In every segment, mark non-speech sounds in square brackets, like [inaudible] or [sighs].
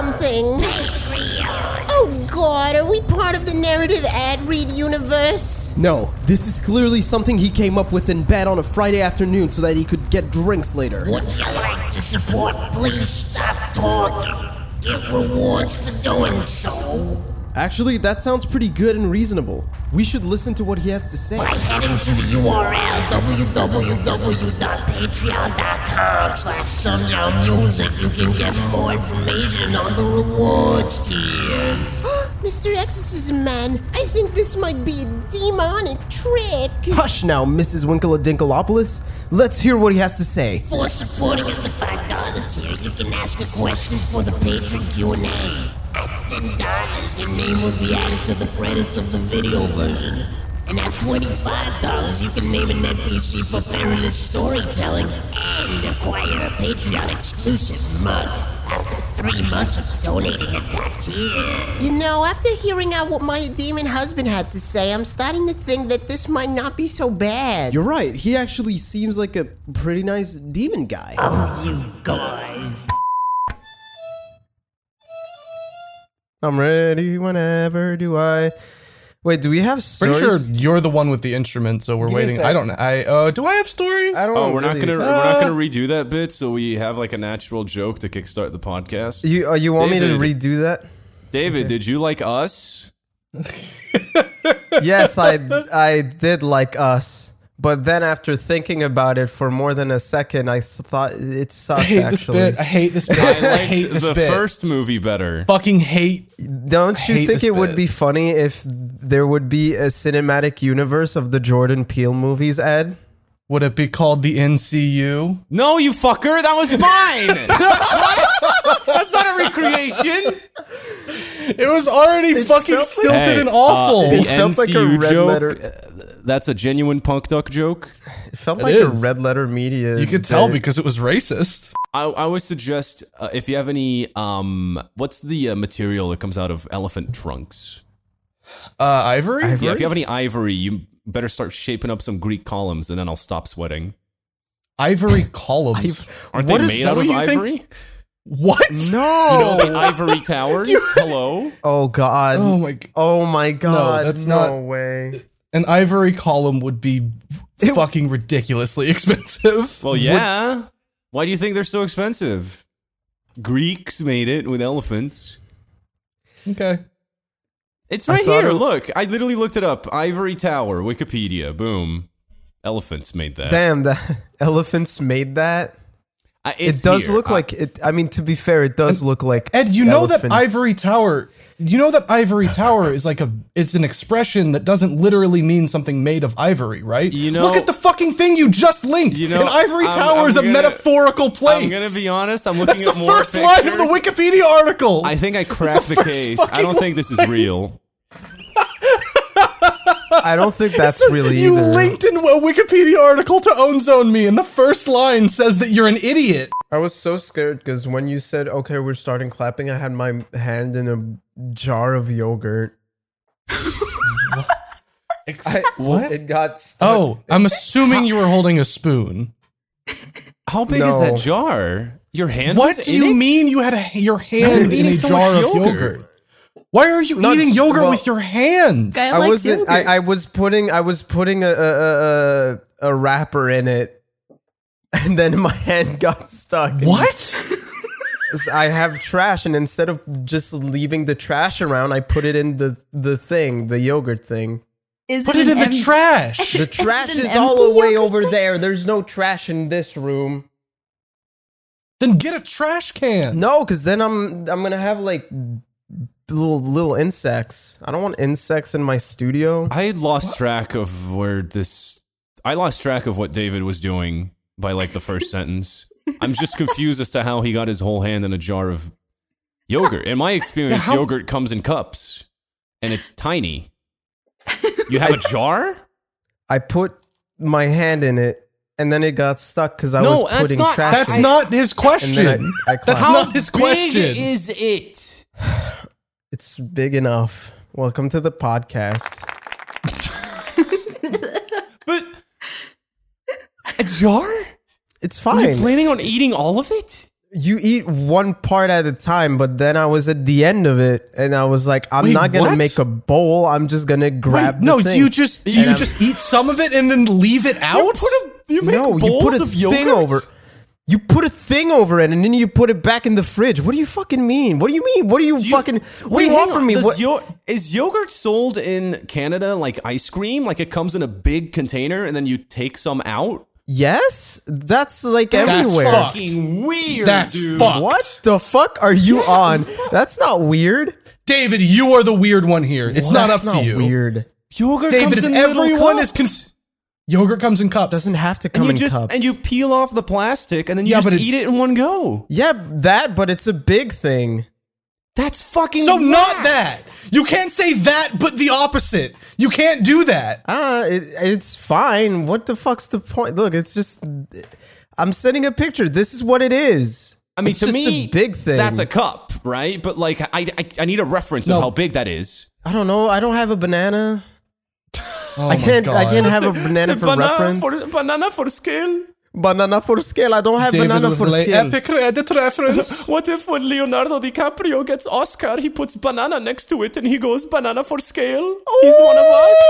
something. Oh god, are we part of the narrative ad read universe? No, this is clearly something he came up with in bed on a Friday afternoon so that he could get drinks later. Would you like to support? Please stop talking. Get rewards for doing so. Actually, that sounds pretty good and reasonable. We should listen to what he has to say. By heading to the URL www.patreon.com slash some Music, you can get more information on the rewards tiers. [gasps] Mr. Exorcism Man, I think this might be a demonic trick. Hush now, Mrs. Winkle-a-Dinklopoulos. Let's hear what he has to say. For supporting at the $5 tier, you can ask a question for the patron Q&A. At $10, your name will be added to the credits of the video version. And at $25, you can name an NPC for perilous storytelling and acquire a Patreon exclusive mug after three months of donating at that tier. You know, after hearing out what my demon husband had to say, I'm starting to think that this might not be so bad. You're right, he actually seems like a pretty nice demon guy. Oh, you guys. I'm ready whenever do I. Wait, do we have stories? Pretty sure you're the one with the instrument, so we're Give me a waiting. sec. I don't know. I uh, do I have stories? I don't Oh, we're not really- gonna we're not gonna redo that bit, so we have like a natural joke to kickstart the podcast. You uh, you want me to redo that? David, did you like us? yes, I I did like us, but then after thinking about it for more than a second, I thought it sucked. I hate actually, this bit. I hate this [laughs] bit. I I, hate this the bit. first movie better. Fucking hate. don't you hate think this it would be funny if there would be a cinematic universe of the Jordan Peele movies? Ed, Would it be called the NCU? No, you fucker, that was mine. [laughs] what? That's not a recreation. It was already fucking felt- stilted Hey, and uh, awful. the It felt like a red joke, letter- uh, That's a genuine punk duck joke. it felt It like a red letter media. you could tell bit. because it was racist. I, I would suggest uh, if you have any um, what's the uh, material that comes out of elephant trunks? Uh, Ivory? Yeah, if you have any ivory, you better start shaping up some Greek columns, and then I'll stop sweating. Ivory columns. Aren't What they is- made out of you think- ivory? What? no. You know the ivory towers. [laughs] Hello. oh God. Oh my! Oh my God. that's no not- way. An ivory column would be fucking ridiculously [laughs] expensive. Well, yeah. Why do you think they're so expensive? Greeks made it with elephants. Okay. It's right here. it- Look, I literally looked it up. Ivory Tower, Wikipedia. Boom. Elephants made that. Damn, the [laughs] elephants made that. Uh, It does here. look I- like it. I mean, to be fair, it does look like Ed, you know elephant. that ivory tower. You know that ivory tower is like a. It's an expression that doesn't literally mean something made of ivory, right? You know- look at the fucking thing you just linked. You know, An ivory I'm- tower I'm is a gonna- metaphorical place. I'm gonna be honest. I'm looking That's the at more first pictures. line of the Wikipedia article. I think I cracked the first case. I don't think this is real. [laughs] I don't think that's So really you either. linked in a Wikipedia article to Own Zone Me, and the first line says that you're an idiot. I was so scared because when you said, "Okay, we're starting clapping," I had my hand in a jar of yogurt. I, What? It got stuck. Oh, I'm assuming you were holding a spoon. How big is that jar? Your hand? What was do in you it? mean you had a, your hand in eating a so jar much of yogurt. yogurt? Why are you Not- eating yogurt well- with your hands? I I wasn't. I, I was putting. I was putting a a, a a a wrapper in it, and then my [laughs] hand got stuck. What? [laughs] I have trash, and instead of just leaving the trash around, I put it in the the thing, the yogurt thing. Is Put it it in an the trash. [laughs] The trash an is all the way over thing? there. There's no trash in this room. then get a trash can. No, because then I'm I'm gonna have like little little insects. I don't want insects in my studio. I had lost track of where this. I lost track of what David was doing by like the first [laughs] sentence. I'm just confused as to how he got his whole hand in a jar of yogurt. In my experience, how- yogurt comes in cups, and it's tiny. You have a jar? I put my hand in it, and then it got stuck because I No, was that's putting not- trash. That's in not his question. I, I That's not his question. is it? It's big enough. Welcome to the podcast. [laughs] But a jar? It's fine. Are you fine. planning on eating all of it? you eat one part at a time, but then I was at the end of it and I was like, I'm Wait, not gonna what? make a bowl. I'm just gonna grab. Wait, the no, thing. you just you I'm- just eat some of it and then leave it out. you no, you put a thing over. You put a thing over it and then you put it back in the fridge. What do you fucking mean? What do you mean? What do you, fucking? What do you want from me? Does What? yo- is yogurt sold in Canada like ice cream? Like it comes in a big container and then you take some out? yes, that's like That's everywhere. fucked. Fucking weird, That's dude. fucked. What the fuck are you on? That's not weird. David, you are the weird one here. It's not up That's to you. weird. Yogurt David, comes if in little everyone is cups. Yogurt comes in cups. Doesn't have to and come you in just cups. and you peel off the plastic and then you Yeah, just but it- eat it in one go. yeah, that, but it's a big thing. That's fucking so not whack. that. You can't say that, but the opposite. You can't do that. Ah, it, it's fine. What the fuck's the point? Look, it's just. I'm sending a picture. This is what it is. I mean, It's to just me, a big thing. That's a cup, right? But like, I, I, I need a reference No. of how big that is. I don't know. I don't have a banana. Oh I can't. I can't have a banana for reference. banana for scale. banana for scale. I don't have David banana for scale. epic Reddit reference. [laughs] What if when Leonardo DiCaprio gets Oscar, he puts banana next to it and he goes banana for scale? He's one of us.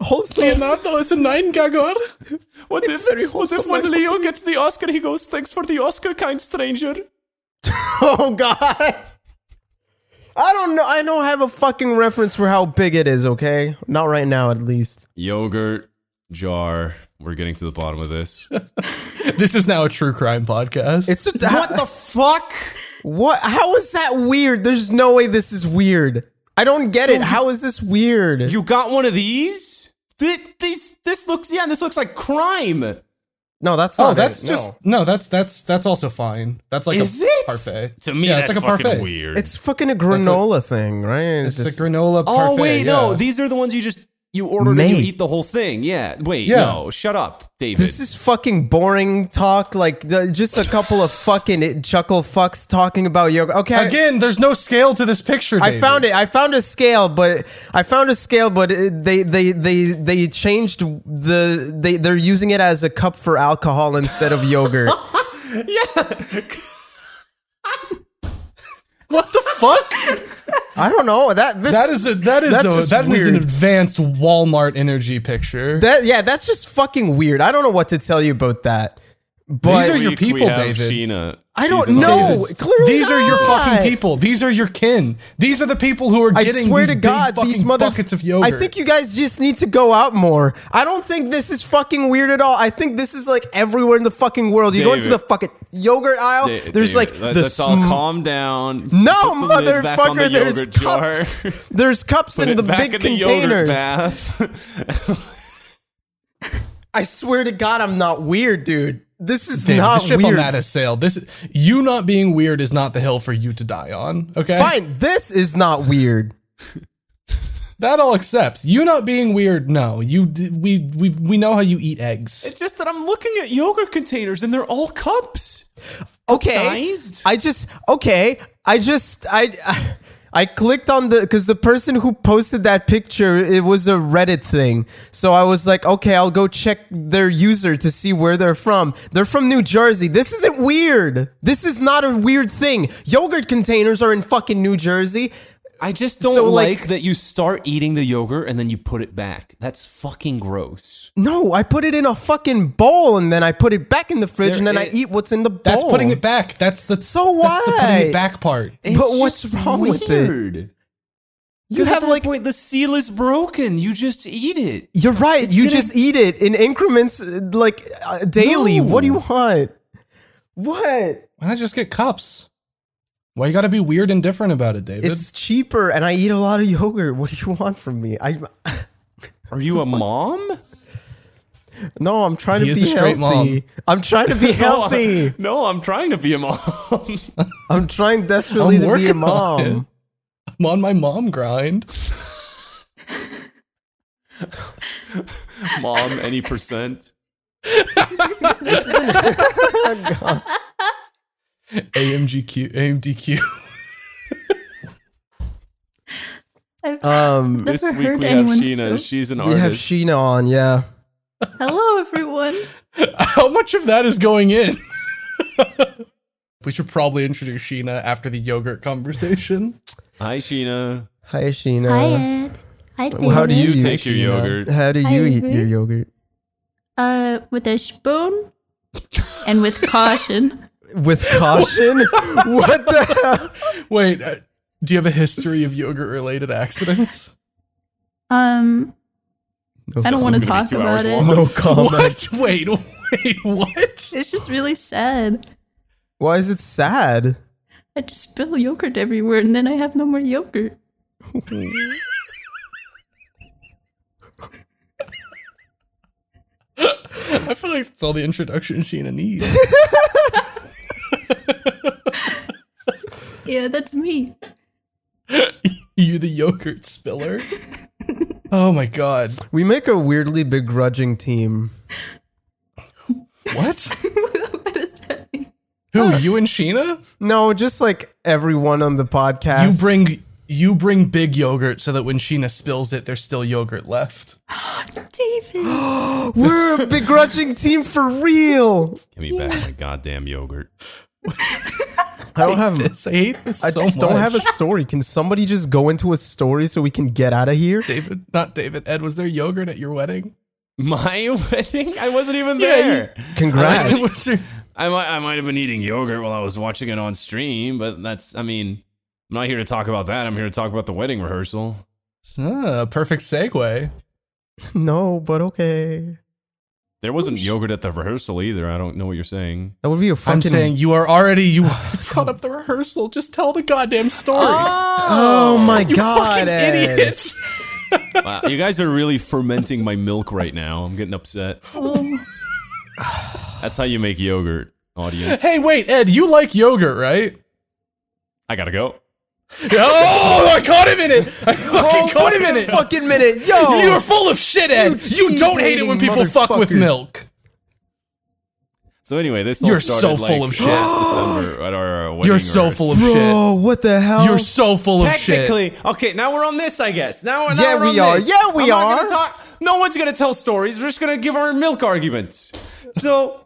Wholesome. [laughs] Leonardo is a nine gagger. What if, very what if when Leo gets the Oscar, he goes, thanks for the Oscar, kind stranger? [laughs] Oh God. I don't know. I don't have a fucking reference for how big it is. Okay, not right now, at least. Yogurt jar. We're getting to the bottom of this. [laughs] This is now a true crime podcast. It's a, what the fuck? What? How is that weird? There's no way this is weird. I don't get it. How is this weird? you got one of these? This, this, this looks, yeah, this looks like crime. No, that's oh, not. oh, that's it. just No. no. That's that's that's also fine. That's like Is a it? parfait. To me, yeah, that's it's like a fucking parfait. weird. It's fucking a granola thing, right? It's just- a granola parfait. oh, wait, no. These are the ones you just, you ordered and you eat the whole thing. Yeah. Wait, Yeah. no. Shut up, David. This is fucking boring talk. Like the, just a couple of fucking chuckle fucks talking about yoga. Okay, I- Again, there's no scale to this picture. I found it. I found a scale, but I found a scale, but it, they they they they changed the they they're using it as a cup for alcohol instead of yogurt. [laughs] Yeah. [laughs] what the fuck? [laughs] I don't know that this that is a that is a, that is an advanced Walmart energy picture. that yeah that's just fucking weird. I don't know what to tell you about that. But These are your Week we people, have David. Sheena. I don't in know. office. Clearly These are your fucking people. These are your kin. These are the people who are I getting swear these to God, fucking these mother buckets of yogurt. I think you guys just need to go out more. I don't think this is fucking weird at all. I think this is like everywhere in the fucking world. You go into the fucking yogurt aisle. Da- there's David, like let- the let's all calm down. No, Put the lid back on the motherfucker. There's yogurt jar. cups. [laughs] There's cups Put in it the back big in the yogurt containers. bath. [laughs] I swear to God, I'm not weird, dude. This is David, not the ship weird. on that is sailed. This you not being weird is not the hill for you to die on. Okay, Fine, this is not weird. [laughs] that I'll accept. You not being weird, no. You we we we know how you eat eggs. It's just that I'm looking at yogurt containers and they're all cups. Okay, Sized? I just okay. I just I. I I clicked on the because the person who posted that picture it was a Reddit thing, so I was like, okay, I'll go check their user to see where they're from. They're from New Jersey. This isn't weird. This is not a weird thing. Yogurt containers are in fucking New Jersey. I just don't So, like, like- that you start eating the yogurt and then you put it back. That's fucking gross. No, I put it in a fucking bowl and then I put it back in the fridge There and then I eat what's in the bowl. That's putting it back. That's the So That's the putting why? it back part. But what's just wrong with it? You have like point the seal is broken. You just eat it. You're right. you gonna- just eat it in increments, uh, like uh, daily. No. What do you want? What? Why not just get cups? Why you got to be weird and different about it, David? It's cheaper, and I eat a lot of yogurt. What do you want from me? I Are you a [laughs] mom? no. I'm trying He to be a straight healthy. mom. I'm trying to be [laughs] healthy. [laughs] No, I'm trying to be a mom. I'm trying desperately I'm to be a working on mom. I'm on my mom grind. mom, any percent? AMGQ, AMDQ. [laughs] I've Um, This week we have Sheena. so- She's an we artist. have Sheena on. Yeah. Hello, everyone. [laughs] How much of that is going in? [laughs] We should probably introduce Sheena after the yogurt conversation. Hi, Sheena. Hi, Sheena. Hi, Ed. Hi, David. How do you, You eat take your yogurt. How do Hi, you eat your yogurt? Uh, with a spoon and with caution. With [laughs] caution? what the hell? Wait, uh, do you have a history of yogurt related accidents? Um, No, I don't want to is gonna be talk about it. no comment. What? Wait, [laughs] wait, what? It's just really sad. Why is it sad? I just spill yogurt everywhere and then I have no more yogurt. [laughs] I feel like that's all the introduction Sheena needs. [laughs] Yeah, that's me. [laughs] you, the yogurt spiller. Oh my god. We make a weirdly begrudging team. What? [laughs] what does that mean? Who? You and Sheena? No, just like everyone on the podcast. You bring you bring big yogurt so that when Sheena spills it, there's still yogurt left. [gasps] David! [gasps] We're a begrudging team for real. Give me back my goddamn yogurt. [laughs] I don't have. This, I hate this I so just don't have a story. Can somebody just go into a story so we can get out of here? David, not David. Ed, was there yogurt at your wedding? My [laughs] wedding? I wasn't even Yeah, there. Congrats. Was I might, I might have been eating yogurt while I was watching it on stream, but that's, I mean, I'm not here to talk about that. I'm here to talk about the wedding rehearsal. Ah, perfect segue. [laughs] no, but okay. There wasn't yogurt at the rehearsal either. I don't know what you're saying. That would be a fucking. I'm saying you are already you [laughs] brought up the rehearsal. Just tell the goddamn story. Oh, oh my you god, fucking Ed. idiot! [laughs] Wow, you guys are really fermenting my milk right now. I'm getting upset. Oh, That's how you make yogurt, audience. hey, wait, Ed, you like yogurt, right? I gotta go. Oh, I caught him in it. [laughs] I fucking Oh, caught him in it. fucking minute, yo! You're full of shit, Ed. You You, don't hate it when people fuck with milk. So anyway, this all You're started so like full of shit. last December at our wedding. You're so rehearsal. full of shit. Bro, what the hell? You're so full of shit. Technically, okay. Now we're on this, I guess. Now, now Yeah, we're we on are. this. Yeah, we I'm not are. gonna talk- no one's gonna tell stories. We're just gonna give our milk arguments. So,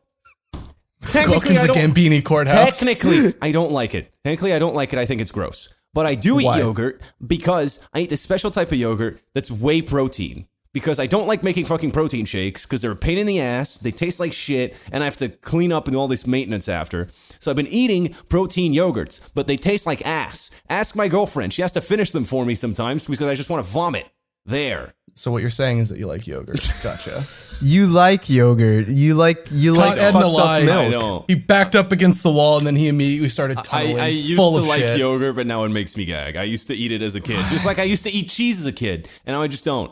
Welcome technically, to I don't. Gambini courthouse. Technically, I don't like it. Technically, I don't like it. I think it's gross. But I do eat Why? yogurt because I eat this special type of yogurt that's whey protein. Because I don't like making fucking protein shakes because they're a pain in the ass. They taste like shit, and I have to clean up and do all this maintenance after. So I've been eating protein yogurts, but they taste like ass. Ask my girlfriend; she has to finish them for me sometimes because I just want to vomit. There. So what you're saying is that you like yogurt. Gotcha. [laughs] You like yogurt. You like you like Caught Ed in a fucked lie. up milk. I don't. he backed up against the wall and then he immediately started I, tunneling. I used full to of like shit. yogurt, but now it makes me gag. I used to eat it as a kid, just like I used to eat cheese as a kid, and now I just don't.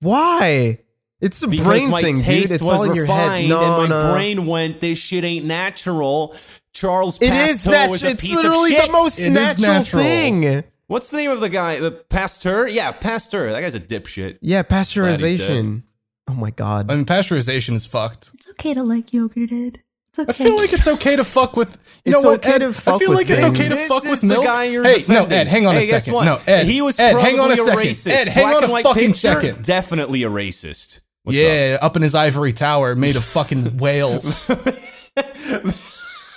Why? It's a because brain my thing, dude. It's was all in your refined head. No, and my no. brain went, "This shit ain't natural." Charles It Pasteur is natural. was a It's piece literally of shit. the most It is natural, natural. thing. What's the name of the guy? The Pasteur? Yeah, Pasteur. That guy's a dipshit. Yeah, pasteurization. Oh my god. I mean, pasteurization is fucked. it's okay to like yogurt, Ed. It's okay. I feel like it's okay to fuck with. You It's know what, okay Ed? to I feel with like it's things. okay to This fuck is with the milk. guy you're hey, defending. no, Ed, hang on Hey, a guess second. what? No, Ed, he was Ed, probably hang on a second. racist. Ed, hang Black on a white fucking picture, second. Definitely a racist. What's up? yeah, up in his ivory tower, made of fucking [laughs] whales.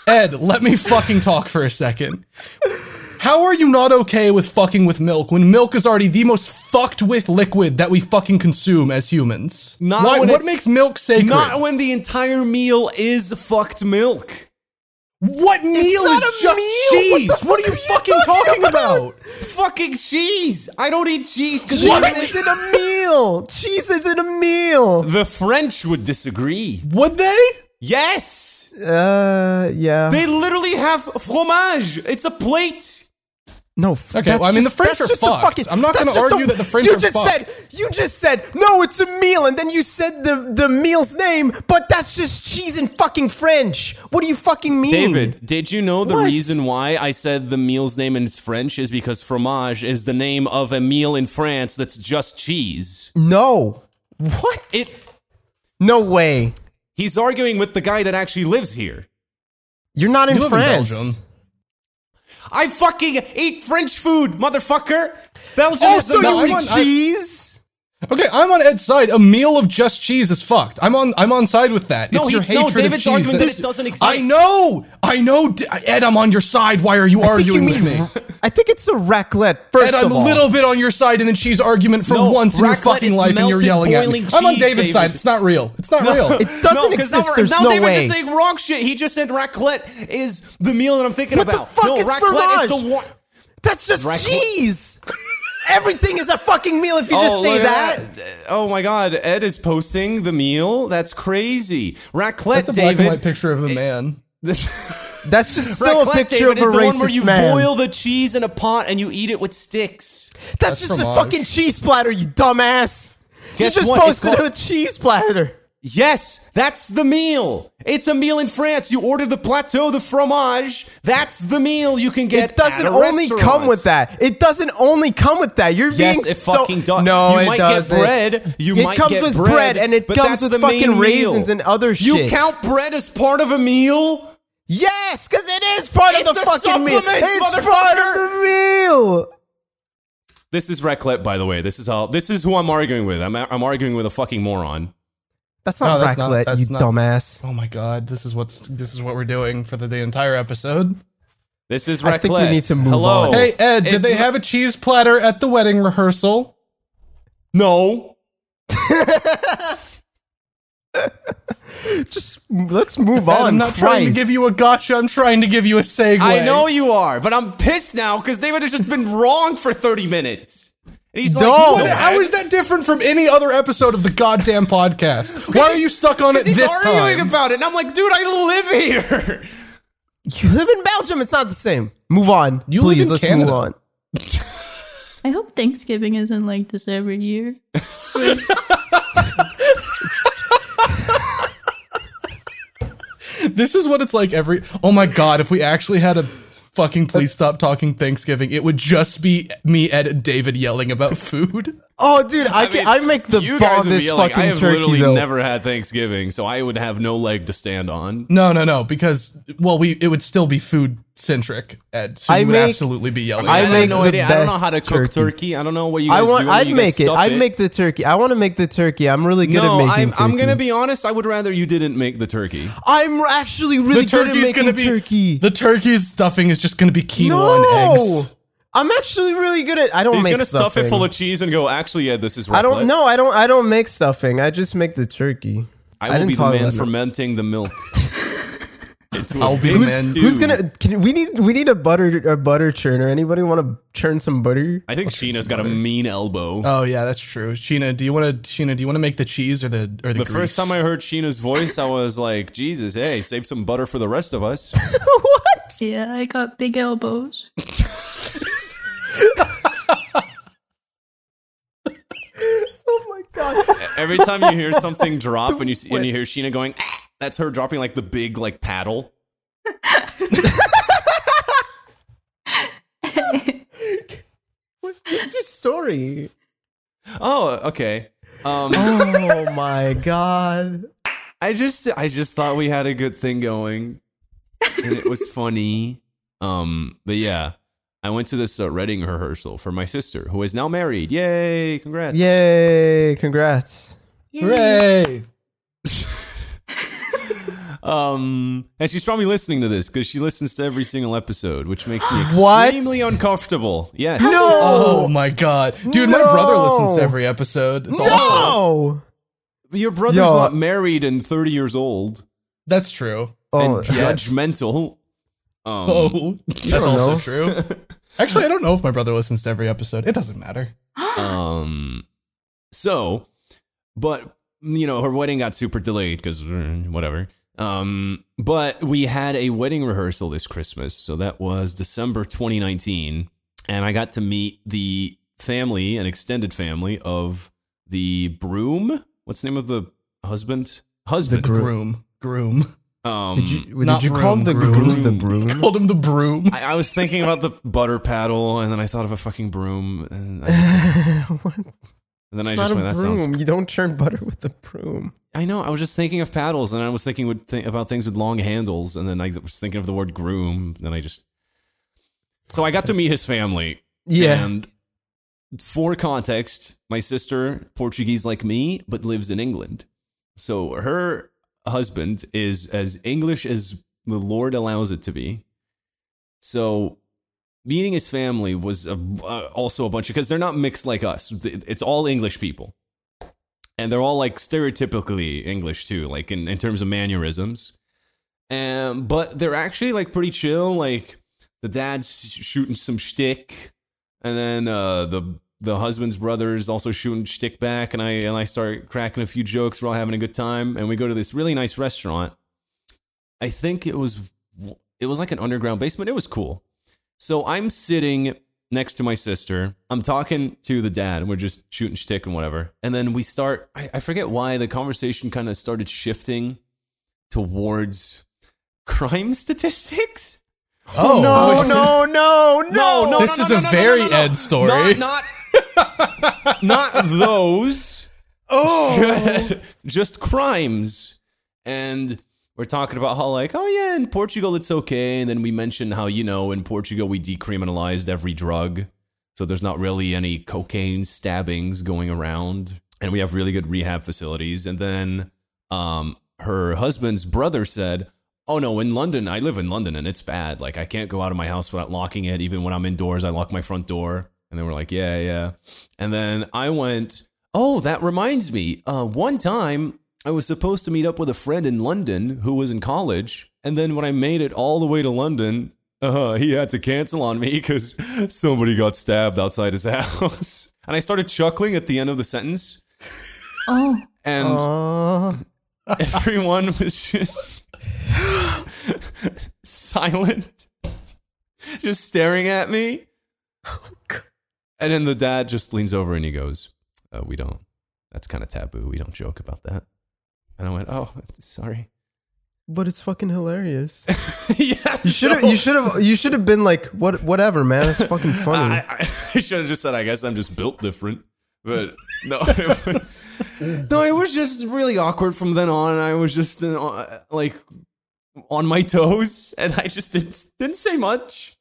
Ed, let me fucking talk for a second. How are you not okay with fucking with milk when milk is already the most fucked with liquid that we fucking consume as humans? Not Why, when what makes milk sacred? Not when the entire meal is fucked milk. what meal not is a just meal! cheese? What What, are you are you fucking talking talking about? about? Fucking cheese. I don't eat cheese because Cheese isn't a meal. Cheese isn't a meal. the French would disagree. Would they? Yes. Uh, yeah. They literally have fromage. It's a plate. No, f- Okay, that's well, I mean, just- the French are fucked. fucking- I'm not gonna argue a- that the French you are just fucked. said you just said no, it's a meal, and then you said the the meal's name, but that's just cheese and fucking French. What do you fucking mean, David, did you know the What? reason why I said the meal's name in French is because fromage is the name of a meal in France that's just cheese? No. What? It. no way. He's arguing with the guy that actually lives here. You're not in You live in France. I fucking eat French food, motherfucker. Belgium Oh, is the so No, you I'm I- cheese? Okay, I'm on Ed's side. A meal of just cheese is fucked. I'm on. I'm on side with that. No, it's your he's- no, David's of cheese argument that's- that it doesn't exist. I know. I know. Ed, I'm on your side. Why are you I think you arguing mean. with me? I think it's a raclette. First Ed, I'm of a little bit on your side in the cheese argument for No, once in your fucking is life, and you're yelling at me. boiling I'm on David's David. side. It's not real. It's not real. it doesn't 'cause now exist. we're- There's now no David's way. just saying wrong shit. He just said raclette is the meal that I'm thinking What the fuck no, is raclette is the one. That's just Raclette- cheese. [laughs] Everything is a fucking meal if you just Oh, say look that. Oh my god, Ed is posting the meal. That's crazy. Raclette, That's a black and David. white picture of a man. This- [laughs] That's just [laughs] still a picture David, of a is the one where you man. boil the cheese in a pot and you eat it with sticks. That's, That's just a fucking cheese platter, you dumbass. Guess you just what? Posted called- a cheese platter. Yes, that's the meal. It's a meal in France. You order the plateau de fromage. That's the meal you can get. It doesn't at a only restaurant. come with that. It doesn't only come with that. You're Yes, being it so fucking does. No, You it might doesn't. get bread. You it might comes get with bread, and it comes with the main fucking meal. raisins and other shit. You count bread as part of a meal? Yes, because it is part It's of the a fucking meal. It's part of the meal. This is raclette, by the way. This is all. This is who I'm arguing with. I'm, I'm arguing with a fucking moron. That's not No, that's not- raclette, that's you not- dumbass. Oh my god, this is what's this is what we're doing for the, the entire episode. This is raclette. I think we need to move Hello. on. Hey Ed, did It's they not- have a cheese platter at the wedding rehearsal? No. [laughs] Just let's move on. I'm not trying to give you a gotcha. I'm trying to give you a segue. I know you are, but I'm pissed now because David has just been wrong for 30 minutes. And he's like, No. "No, What- how is that different from any other episode of the goddamn podcast? [laughs] Why are you stuck on it He's this arguing time? about it, and I'm like, dude, I live here. [laughs] You live in Belgium. It's not the same. Move on, You live please. in let's Canada. move on. I hope Thanksgiving isn't like this every year. [laughs] This is what it's like every. Oh my god! If we actually had a fucking please stop talking Thanksgiving, it would just be me, and David yelling about food. Oh, dude, I, can, I make the you guys would be bombest yelling. fucking I have turkey literally though. never had Thanksgiving, so I would have no leg to stand on. No, no, no, because well, we it would still be food centric, Ed. So I you would make- absolutely be yelling. I at I, make have no the idea. I don't know best how to cook turkey. turkey. I don't know what you I guys want. do. I'd you guys make it. stuff I'd make the turkey. I want to make the turkey. I'm really good No, at making I'm, turkey. I'm gonna be honest. I would rather you didn't make the turkey. I'm actually really the good at turkey's making gonna be turkey. the turkey's stuffing is just gonna be quinoa no, and eggs. I'm actually really good at. I don't He's make gonna stuff it full of cheese and go. Actually, yeah, this is. I don't raclette." know. I don't. I don't make stuffing. I just make the turkey. I will didn't be the man about it. fermenting the milk. [laughs] I'll be big the man- stew. Who's gonna? Can, we need. We need a butter. A butter churner. Anybody want to churn some butter? I think Sheena's got a mean elbow. Oh yeah, that's true. Sheena, do you want to? Sheena, do you want to make the cheese or the or the? the grease? first time I heard Sheena's voice, I was like, Jesus, hey, save some butter for the rest of us. [laughs] what? Yeah, I got big elbows. [laughs] [laughs] Oh my god. Every time you hear something drop and you see, and you hear Sheena going, "Ah," that's her dropping like the big like paddle. What's your story? Oh, okay. Um, [laughs] Oh my god. I just I just thought we had a good thing going, and it was funny. Um, but yeah, I went to this uh, wedding rehearsal for my sister, who is now married. Yay! Congrats! Yay! Congrats. Hooray! [laughs] Um, and she's probably listening to this because she listens to every single episode, which makes me [gasps] What? extremely uncomfortable. Yes. No. Oh my god, dude! My No. brother listens to every episode. It's awful. No. Your brother's Yo. not married and 30 years old That's true. Oh, and judgmental. Um, Oh, that's also true. [laughs] Actually, I don't know if my brother listens to every episode. It doesn't matter. [gasps] Um, so, but you know, her wedding got super delayed because whatever. Um, but we had a wedding rehearsal this Christmas, so that was December 2019, and I got to meet the family an extended family of the broom. What's the name of the husband? Husband. The Husband. groom, groom. Um, Did you, did Not you call him the groom. groom the broom? Called him the broom. I, I was thinking about the butter paddle, and then I thought of a fucking broom, and, I just, [laughs] What? and then I It's just not went, a "That sounds broom. You don't churn butter with a broom. I know. I was just thinking of paddles, and I was thinking with th- about things with long handles, and then I was thinking of the word groom. Then I just so I got to meet his family. Yeah. and for context, my sister, Portuguese like me, but lives in England. So her husband is as English as the Lord allows it to be. So meeting his family was a, uh, also a bunch of because they're not mixed like us. It's all English people, and they're all like stereotypically English too, like in, in terms of mannerisms. Um, but they're actually like pretty chill. Like the dad's shooting some shtick, and then uh, the the husband's brother is also shooting shtick back, and I and I start cracking a few jokes. We're all having a good time, and we go to this really nice restaurant. I think it was it was like an underground basement. It was cool. So I'm sitting next to my sister. I'm talking to the dad, and we're just shooting shtick and whatever. And then we start. I, I forget why the conversation kind of started shifting towards crime statistics. Oh [laughs] no, no, no, no, no, This no, is no, a very no, no, no. Ed story. Not [laughs] not, those. Oh, [laughs] just crimes. And we're talking about how like, oh yeah, in Portugal it's okay. And then we mentioned how you know in Portugal we decriminalized every drug, so there's not really any cocaine stabbings going around, and we have really good rehab facilities. And then um, her husband's brother said. Oh no, in London, I live in London and it's bad. Like I can't go out of my house without locking it. Even when I'm indoors, I lock my front door. And they were like, yeah, yeah. And then I went, oh, that reminds me. Uh, one time I was supposed to meet up with a friend in London who was in college. And then when I made it all the way to London, uh, he had to cancel on me because somebody got stabbed outside his [laughs] house. And I started chuckling at the end of the sentence. Oh, And Uh, [laughs] everyone was just silent, just staring at me. And then the dad just leans over and he goes, uh, "We don't. That's kind of taboo. We don't joke about that." And I went, "Oh, sorry." but it's fucking hilarious. [laughs] yeah, You should have. You should have. You should have been like, what? Whatever, man. It's fucking [laughs] funny. I, I, [laughs] I should have just said, "I guess I'm just built different." But no, it was, no, it was just really awkward from then on. I was just uh, like on my toes, and I just didn't didn't say much.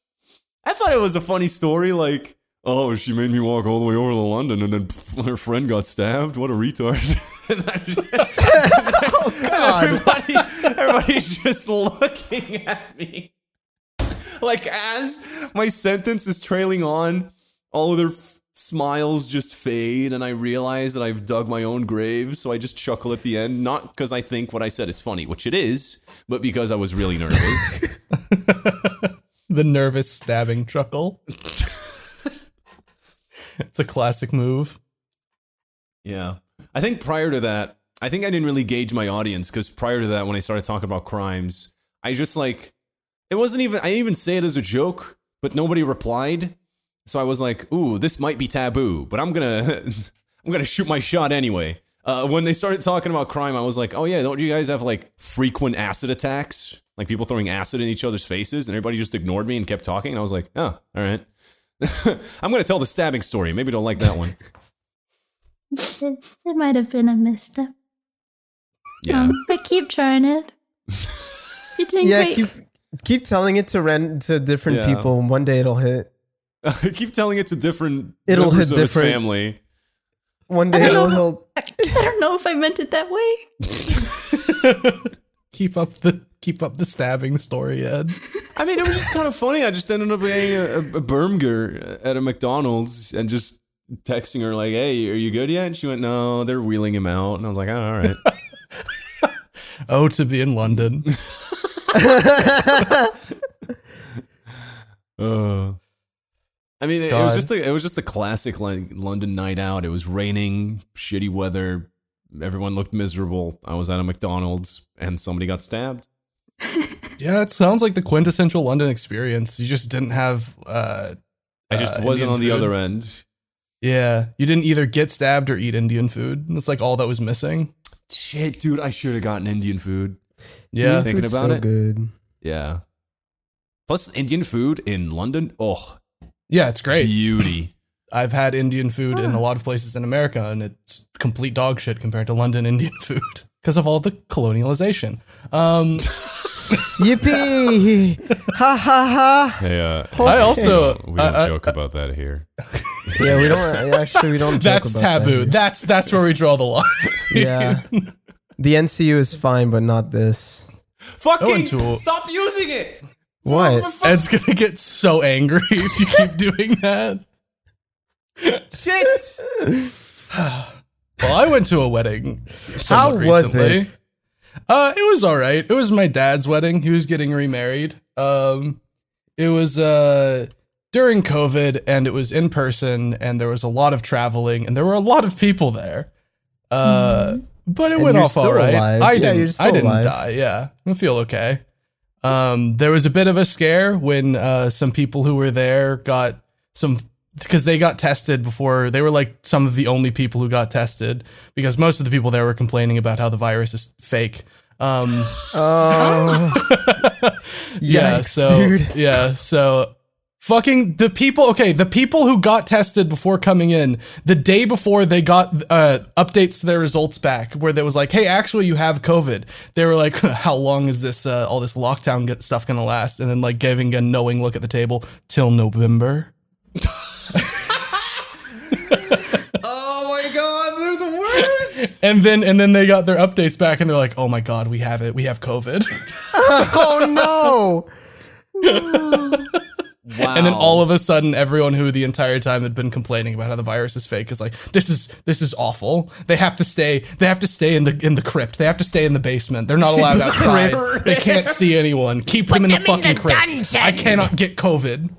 I thought it was a funny story, like. Oh, she made me walk all the way over to London, and then pff, [laughs] her friend got stabbed. What a retard! [laughs] Oh, [laughs] just- God. everybody, everybody's just looking at me. Like as my sentence is trailing on, all of their f- smiles just fade, and I realize that I've dug my own grave. So I just chuckle at the end, not because I think what I said is funny, which it is, but because I was really nervous. the nervous stabbing chuckle. [laughs] it's a classic move. Yeah. I think prior to that, I think I didn't really gauge my audience because prior to that, when I started talking about crimes, I just like, it wasn't even, I didn't even say it as a joke, but nobody replied. So I was like, ooh, this might be taboo, but I'm gonna, [laughs] I'm gonna shoot my shot anyway. Uh, when they started talking about crime, I was like, oh yeah, don't you guys have like frequent acid attacks? Like people throwing acid in each other's faces, and everybody just ignored me and kept talking. And I was like, oh, all right. [laughs] I'm gonna tell the stabbing story. Maybe don't like that one. it, [laughs] it might have been a misstep. Yeah. Um, but keep trying it. [laughs] You're doing yeah, great. keep keep telling it to rent to different Yeah. people. One day it'll hit. Keep telling it to different It'll members hit of his different. family. One day it'll don't know. he'll. I don't know if I meant it that way. Keep up the keep up the stabbing story, Ed. [laughs] I mean, it was just kind of funny. I just ended up getting a, a, burger at a McDonald's and just texting her like, "Hey, are you good yet?" And she went, "No, they're wheeling him out." And I was like, oh, "All right." [laughs] Oh, to be in London. [laughs] Uh, I mean, it, it was just a, it was just a classic like London night out. It was raining, shitty weather. Everyone looked miserable. I was at a McDonald's and somebody got stabbed. [laughs] Yeah, it sounds like the quintessential London experience. You just didn't have uh I just Uh, wasn't Indian on the food? other end. yeah, you didn't either get stabbed or eat Indian food. That's like all that was missing. Shit, dude, I should have gotten Indian food. Yeah. Thinking about so it. good. Yeah. Plus, Indian food in London, oh, Yeah, it's great. beauty. I've had Indian food in a lot of places in America, and it's complete dog shit compared to London Indian [laughs] food because of all the colonialization. Um, [laughs] Yippee! ha ha ha! Hey, uh, I also we don't uh, uh, joke about that here. [laughs] Yeah, we don't actually we don't. Joke that's about taboo. That. That's that's where we draw the line. Yeah, the NCU is fine, but not this. Fucking Tool. stop using it. What? Ed's gonna get so angry if you keep doing that. Shit. [sighs] Well, I went to a wedding. How was recently. it? Uh, it was all right. It was my dad's wedding. He was getting remarried. Um, it was uh during COVID, and it was in person, and there was a lot of traveling, and there were a lot of people there. Uh, but it And went off all right. alive. I Yeah, didn't. I didn't alive. die. Yeah, I feel okay. Um, there was a bit of a scare when uh, some people who were there got some because they got tested before they were like some of the only people who got tested because most of the people there were complaining about how the virus is fake. Um, [laughs] Oh, [laughs] yeah, Yikes, so dude. yeah, so fucking the people. Okay, the people who got tested before coming in, the day before they got uh, updates to their results back, where there was like, "Hey, actually, you have COVID." They were like, [laughs] "How long is this uh, all this lockdown get stuff gonna last?" And then like giving a knowing look at the table till November. Oh my god, they're the worst. And then and then they got their updates back, and they're like, "Oh my god, we have it. We have COVID." [laughs] oh no! Wow. And then all of a sudden, everyone who the entire time had been complaining about how the virus is fake is like, "This is this is awful. They have to stay. They have to stay in the in the crypt. They have to stay in the basement. They're not allowed outside. crypt. They can't see anyone. Keep them in the them in fucking the crypt. dungeon. I cannot get COVID."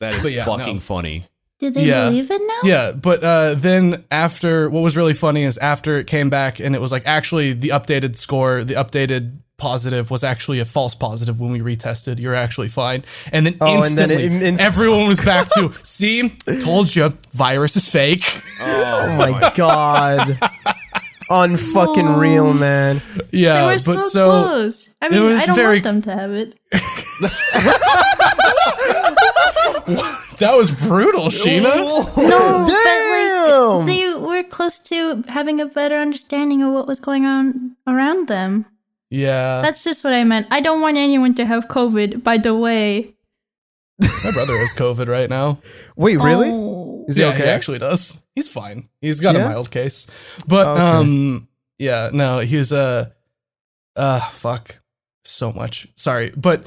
That is yeah, fucking no. funny. Do they Yeah. believe it now? Yeah, but uh, then after, what was really funny is after it came back and it was like actually the updated score, the updated positive was actually a false positive when we retested. You're actually fine. And then Oh, and then instantly, it- inst- everyone was back to, [laughs] see, told you, virus is fake. Oh my god! Unfucking real, man. They Yeah, were but so, so, close. I mean, was I don't very- want them to have it. [laughs] [laughs] that was brutal, Sheena. No, but like [laughs] they were close to having a better understanding of what was going on around them. Yeah, That's just what I meant. I don't want anyone to have COVID. By the way, my brother has COVID right now. Wait, really? Oh. Is he yeah, okay? he actually does. He's fine. He's got Yeah? a mild case. But Okay. um yeah, no, he's uh uh fuck so much. Sorry. But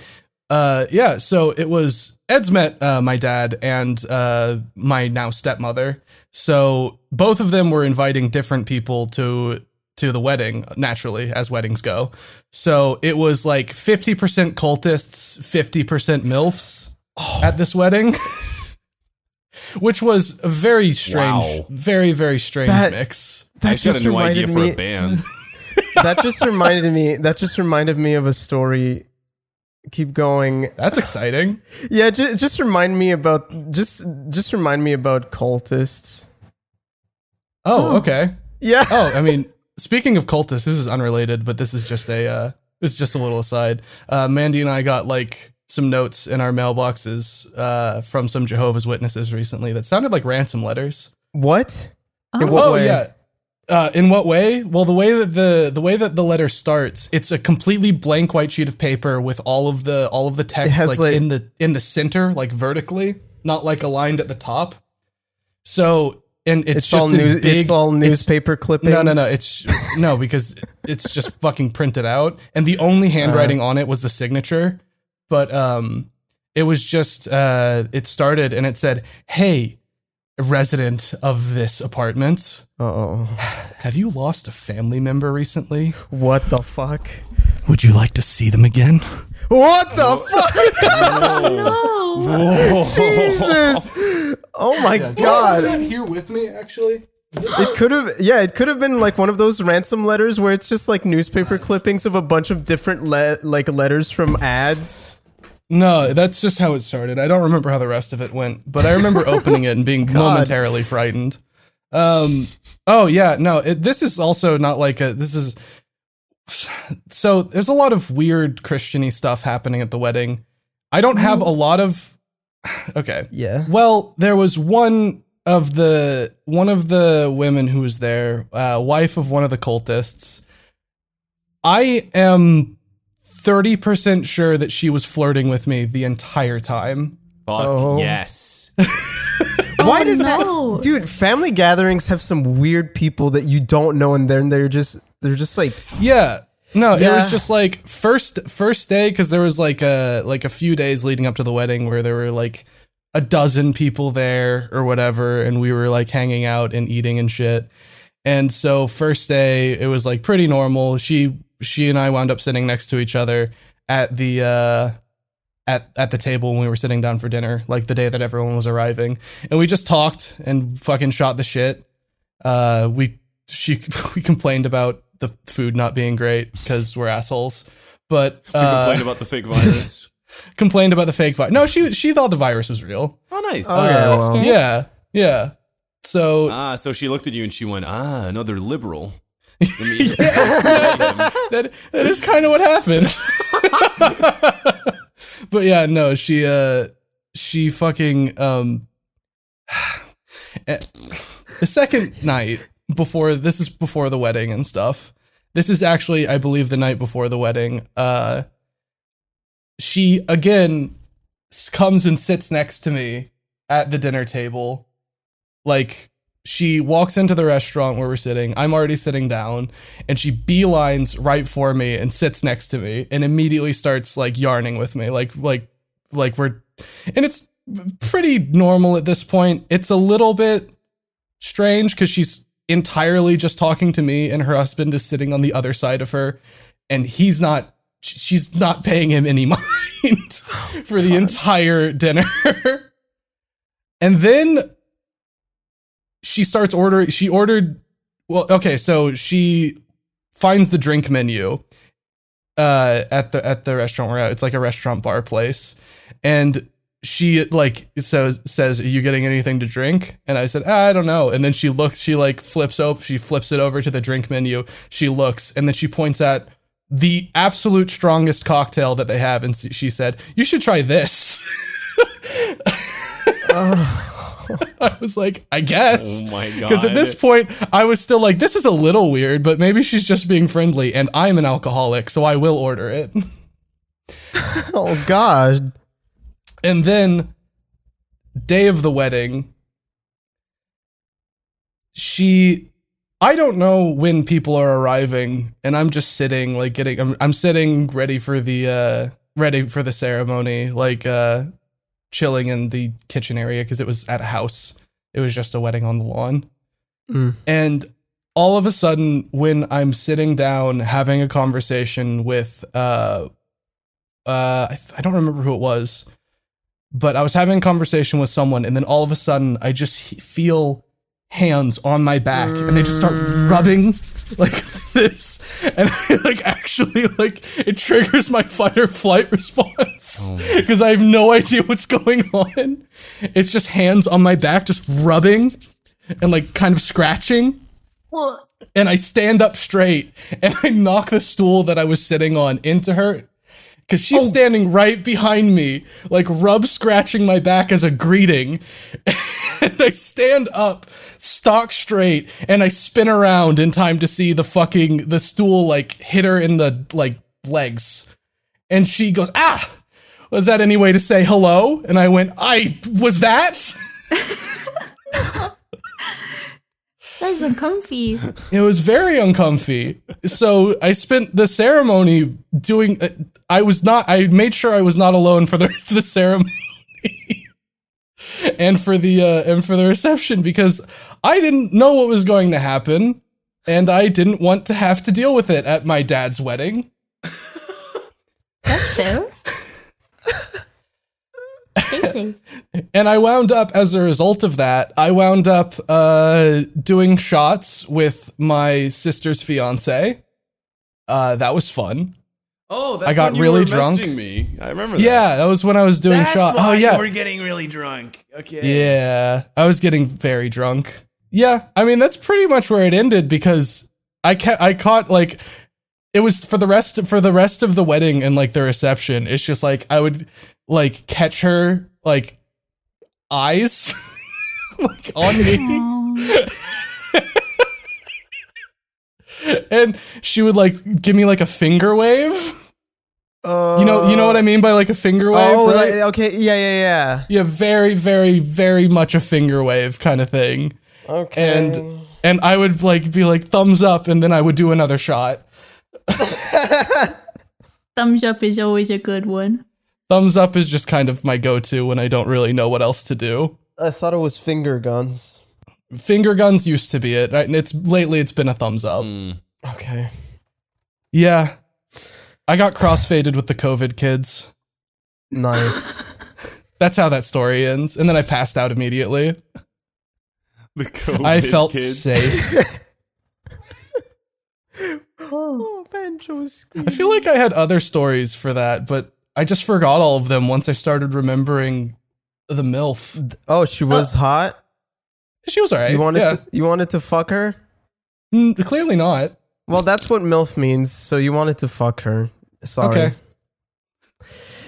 uh yeah, so it was Ed's met uh my dad and uh my now stepmother. So both of them were inviting different people to to the wedding naturally as weddings go. So it was like 50% cultists, 50% milfs Oh. at this wedding. [laughs] Which was a very strange, Wow. very very strange That- mix. I That just got just a new idea reminded for me. a band. [laughs] that just reminded me. That just reminded me of a story. Keep going. That's exciting. [laughs] Yeah, just, just remind me about just just remind me about cultists. Oh, okay. Yeah. Oh, I mean, [laughs] speaking of cultists, this is unrelated, but this is just a uh, this is just a little aside. Uh, Mandy and I got like some notes in our mailboxes uh, from some Jehovah's Witnesses recently that sounded like ransom letters. What? In Oh. what oh way? yeah. Uh, in what way? Well, the way that the the way that the letter starts, it's a completely blank white sheet of paper with all of the all of the text like, like- in the in the center, like vertically, not like aligned at the top. So and it's, It's, just all news. big, it's all it's- newspaper clippings. no, no, no. It's no because it's just fucking printed out, and the only handwriting on it was the signature. But um, it was just uh, it started and it said, "Hey, resident of this apartment, oh. have you lost a family member recently? What the fuck? Would you like to see them again?" What the fuck? [laughs] no. Jesus! Oh my god! here with me, actually. It could have, yeah, it could have been like one of those ransom letters where it's just like newspaper clippings of a bunch of different le- like letters from ads. No, that's just how it started. I don't remember how the rest of it went, but I remember opening it and being [laughs] momentarily frightened. Um. Oh yeah. No. It, this is also not like a. This is. [sighs] So there's a lot of weird Christiany stuff happening at the wedding. I don't have a lot of. [sighs] Okay. Yeah. Well, there was one of the one of the women who was there, uh, wife of one of the cultists. I am 30% sure that she was flirting with me the entire time. Fuck Oh. yes. [laughs] Why does no. that, dude? Family gatherings have some weird people that you don't know, and then they're just they're just like Yeah. No, it was just like first first day because there was like a like a few days leading up to the wedding where there were like a dozen people there or whatever, and we were like hanging out and eating and shit. And so first day it was like pretty normal. She she and I wound up sitting next to each other at the uh at at the table when we were sitting down for dinner, like the day that everyone was arriving. And we just talked and fucking shot the shit. Uh we she [laughs] we complained about the food not being great because we're assholes. But We uh, [laughs] complained about the fake virus. complained about the fake virus. No, she she thought the virus was real. oh, nice. okay, Uh, well, good. Yeah, yeah. So Ah, so she looked at you and she went, ah, another liberal. [laughs] Let that that is kind of what happened. But yeah, no, she uh she fucking um [sighs] eh, the second night before this is before the wedding and stuff. This is actually I believe the night before the wedding. Uh she again comes and sits next to me at the dinner table. Like she walks into the restaurant where we're sitting. I'm already sitting down and she beelines right for me and sits next to me and immediately starts like yarning with me like like like we're and it's pretty normal at this point. It's a little bit strange because she's entirely just talking to me and her husband is sitting on the other side of her and he's not she's not paying him any [laughs] mind oh, for the entire dinner. [laughs] And then she starts ordering she ordered well okay so she finds the drink menu uh at the at the restaurant we're at it's like a restaurant bar place. And she like says says are you getting anything to drink? And i said ah, i don't know. And then she looks she like flips up she flips it over to the drink menu. She looks and then she points at the absolute strongest cocktail that they have. And she said you should try this [laughs] [laughs] i was like i guess oh my god. because at this point, I was still like, this is a little weird, but maybe she's just being friendly, and I'm an alcoholic, so I will order it. [laughs] oh god, And then, day of the wedding, she, I don't know when people are arriving, and I'm just sitting, like getting, I'm, I'm sitting ready for the, uh, ready for the ceremony, like, uh, chilling in the kitchen area because it was at a house. It was just a wedding on the lawn. Mm. And all of a sudden, when I'm sitting down having a conversation with, uh, uh, I, I don't remember who it was, but I was having a conversation with someone, and then all of a sudden, I just feel hands on my back, and they just start rubbing like this, and [laughs] I, like actually like it triggers my fight or flight response oh because I have no idea what's going on. It's just hands on my back, just rubbing and like kind of scratching Well, and I stand up straight and I knock the stool that I was sitting on into her because she's standing right behind me, like rub scratching my back as a greeting. [laughs] and I stand up, stock straight, and I spin around in time to see the fucking the stool like hit her in the like legs. And she goes, "Ah, was that any way to say hello?" And I went, "I was that." [laughs] [laughs] that's uncomfy. It was very uncomfy. So I spent the ceremony doing. Uh, I was not. I made sure I was not alone for the rest of the ceremony, and for the uh, and for the reception because I didn't know what was going to happen, and I didn't want to have to deal with it at my dad's wedding. That's fair. Stay [laughs] safe. And I wound up, as a result of that, I wound up uh, doing shots with my sister's fiance. Uh, that was fun. oh, that's I got when you really were drunk. Me, I remember. That. Yeah, that was when I was doing shots. Oh yeah, we're getting really drunk. Okay. Yeah, I was getting very drunk. Yeah, I mean that's pretty much where it ended because I ca- I caught like it was for the rest for the rest of the wedding and like the reception. It's just like I would like catch her like eyes [laughs] like on me and she would like give me like a finger wave you know, you know what I mean by like a finger oh, wave, oh, right? like, okay, yeah, yeah, yeah. yeah, very, very, very much a finger wave kind of thing. Okay. And and I would like be like thumbs up, and then I would do another shot. [laughs] Thumbs up is always a good one. Thumbs up is just kind of my go-to when I don't really know what else to do. I thought it was finger guns. Finger guns used to be it. Right? And it's lately it's been a thumbs up. Hmm. Okay. Yeah. I got crossfaded with the COVID kids. Nice. [laughs] That's how that story ends. And then I passed out immediately. The COVID I felt kids. safe. [laughs] [laughs] oh, Banjo's. I feel like I had other stories for that, but I just forgot all of them once I started remembering the MILF. Oh, she was hot. She was alright. You wanted yeah. to you wanted to fuck her? Mm, clearly not. Well, that's what MILF means. So you wanted to fuck her. Sorry. Okay.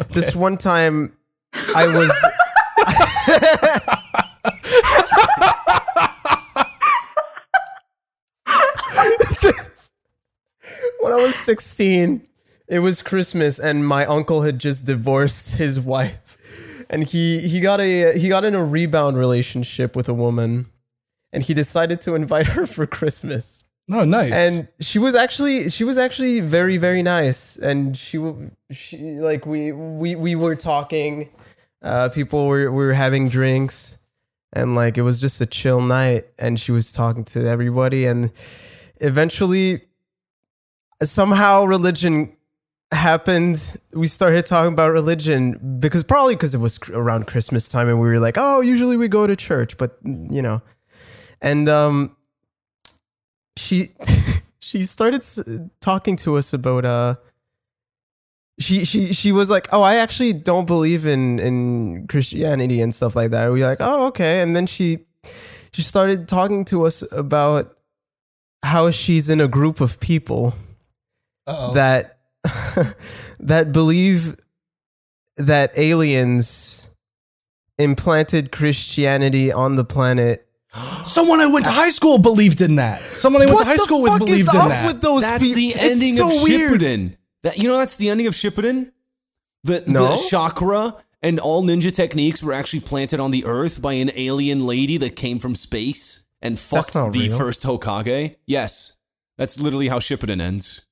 This one time I was [laughs] When I was 16, it was Christmas and my uncle had just divorced [laughs] his wife. And he he got a he got in a rebound relationship with a woman and he decided to invite her for Christmas Oh, nice. and she was actually she was actually very very nice and she she like we we we were talking uh people were we were having drinks and like it was just a chill night and she was talking to everybody and eventually somehow religion happened we started talking about religion because probably because it was around christmas time and we were like oh usually we go to church but you know. And um she [laughs] she started s- talking to us about uh she she she was like oh i actually don't believe in in christianity and stuff like that. We were like oh okay. And then she she started talking to us about how she's in a group of people Uh-oh. that [laughs] that believe that aliens implanted christianity on the planet [gasps] Someone I went to high school believed in that. Someone I went What to high the school with fuck believed is in up that. with those That's people? the It's ending so of weird. Shippuden. That you know that's the ending of Shippuden. The No. the chakra and all ninja techniques were actually planted on the Earth by an alien lady that came from space and fucked the real. first Hokage. Yes, that's literally how Shippuden ends.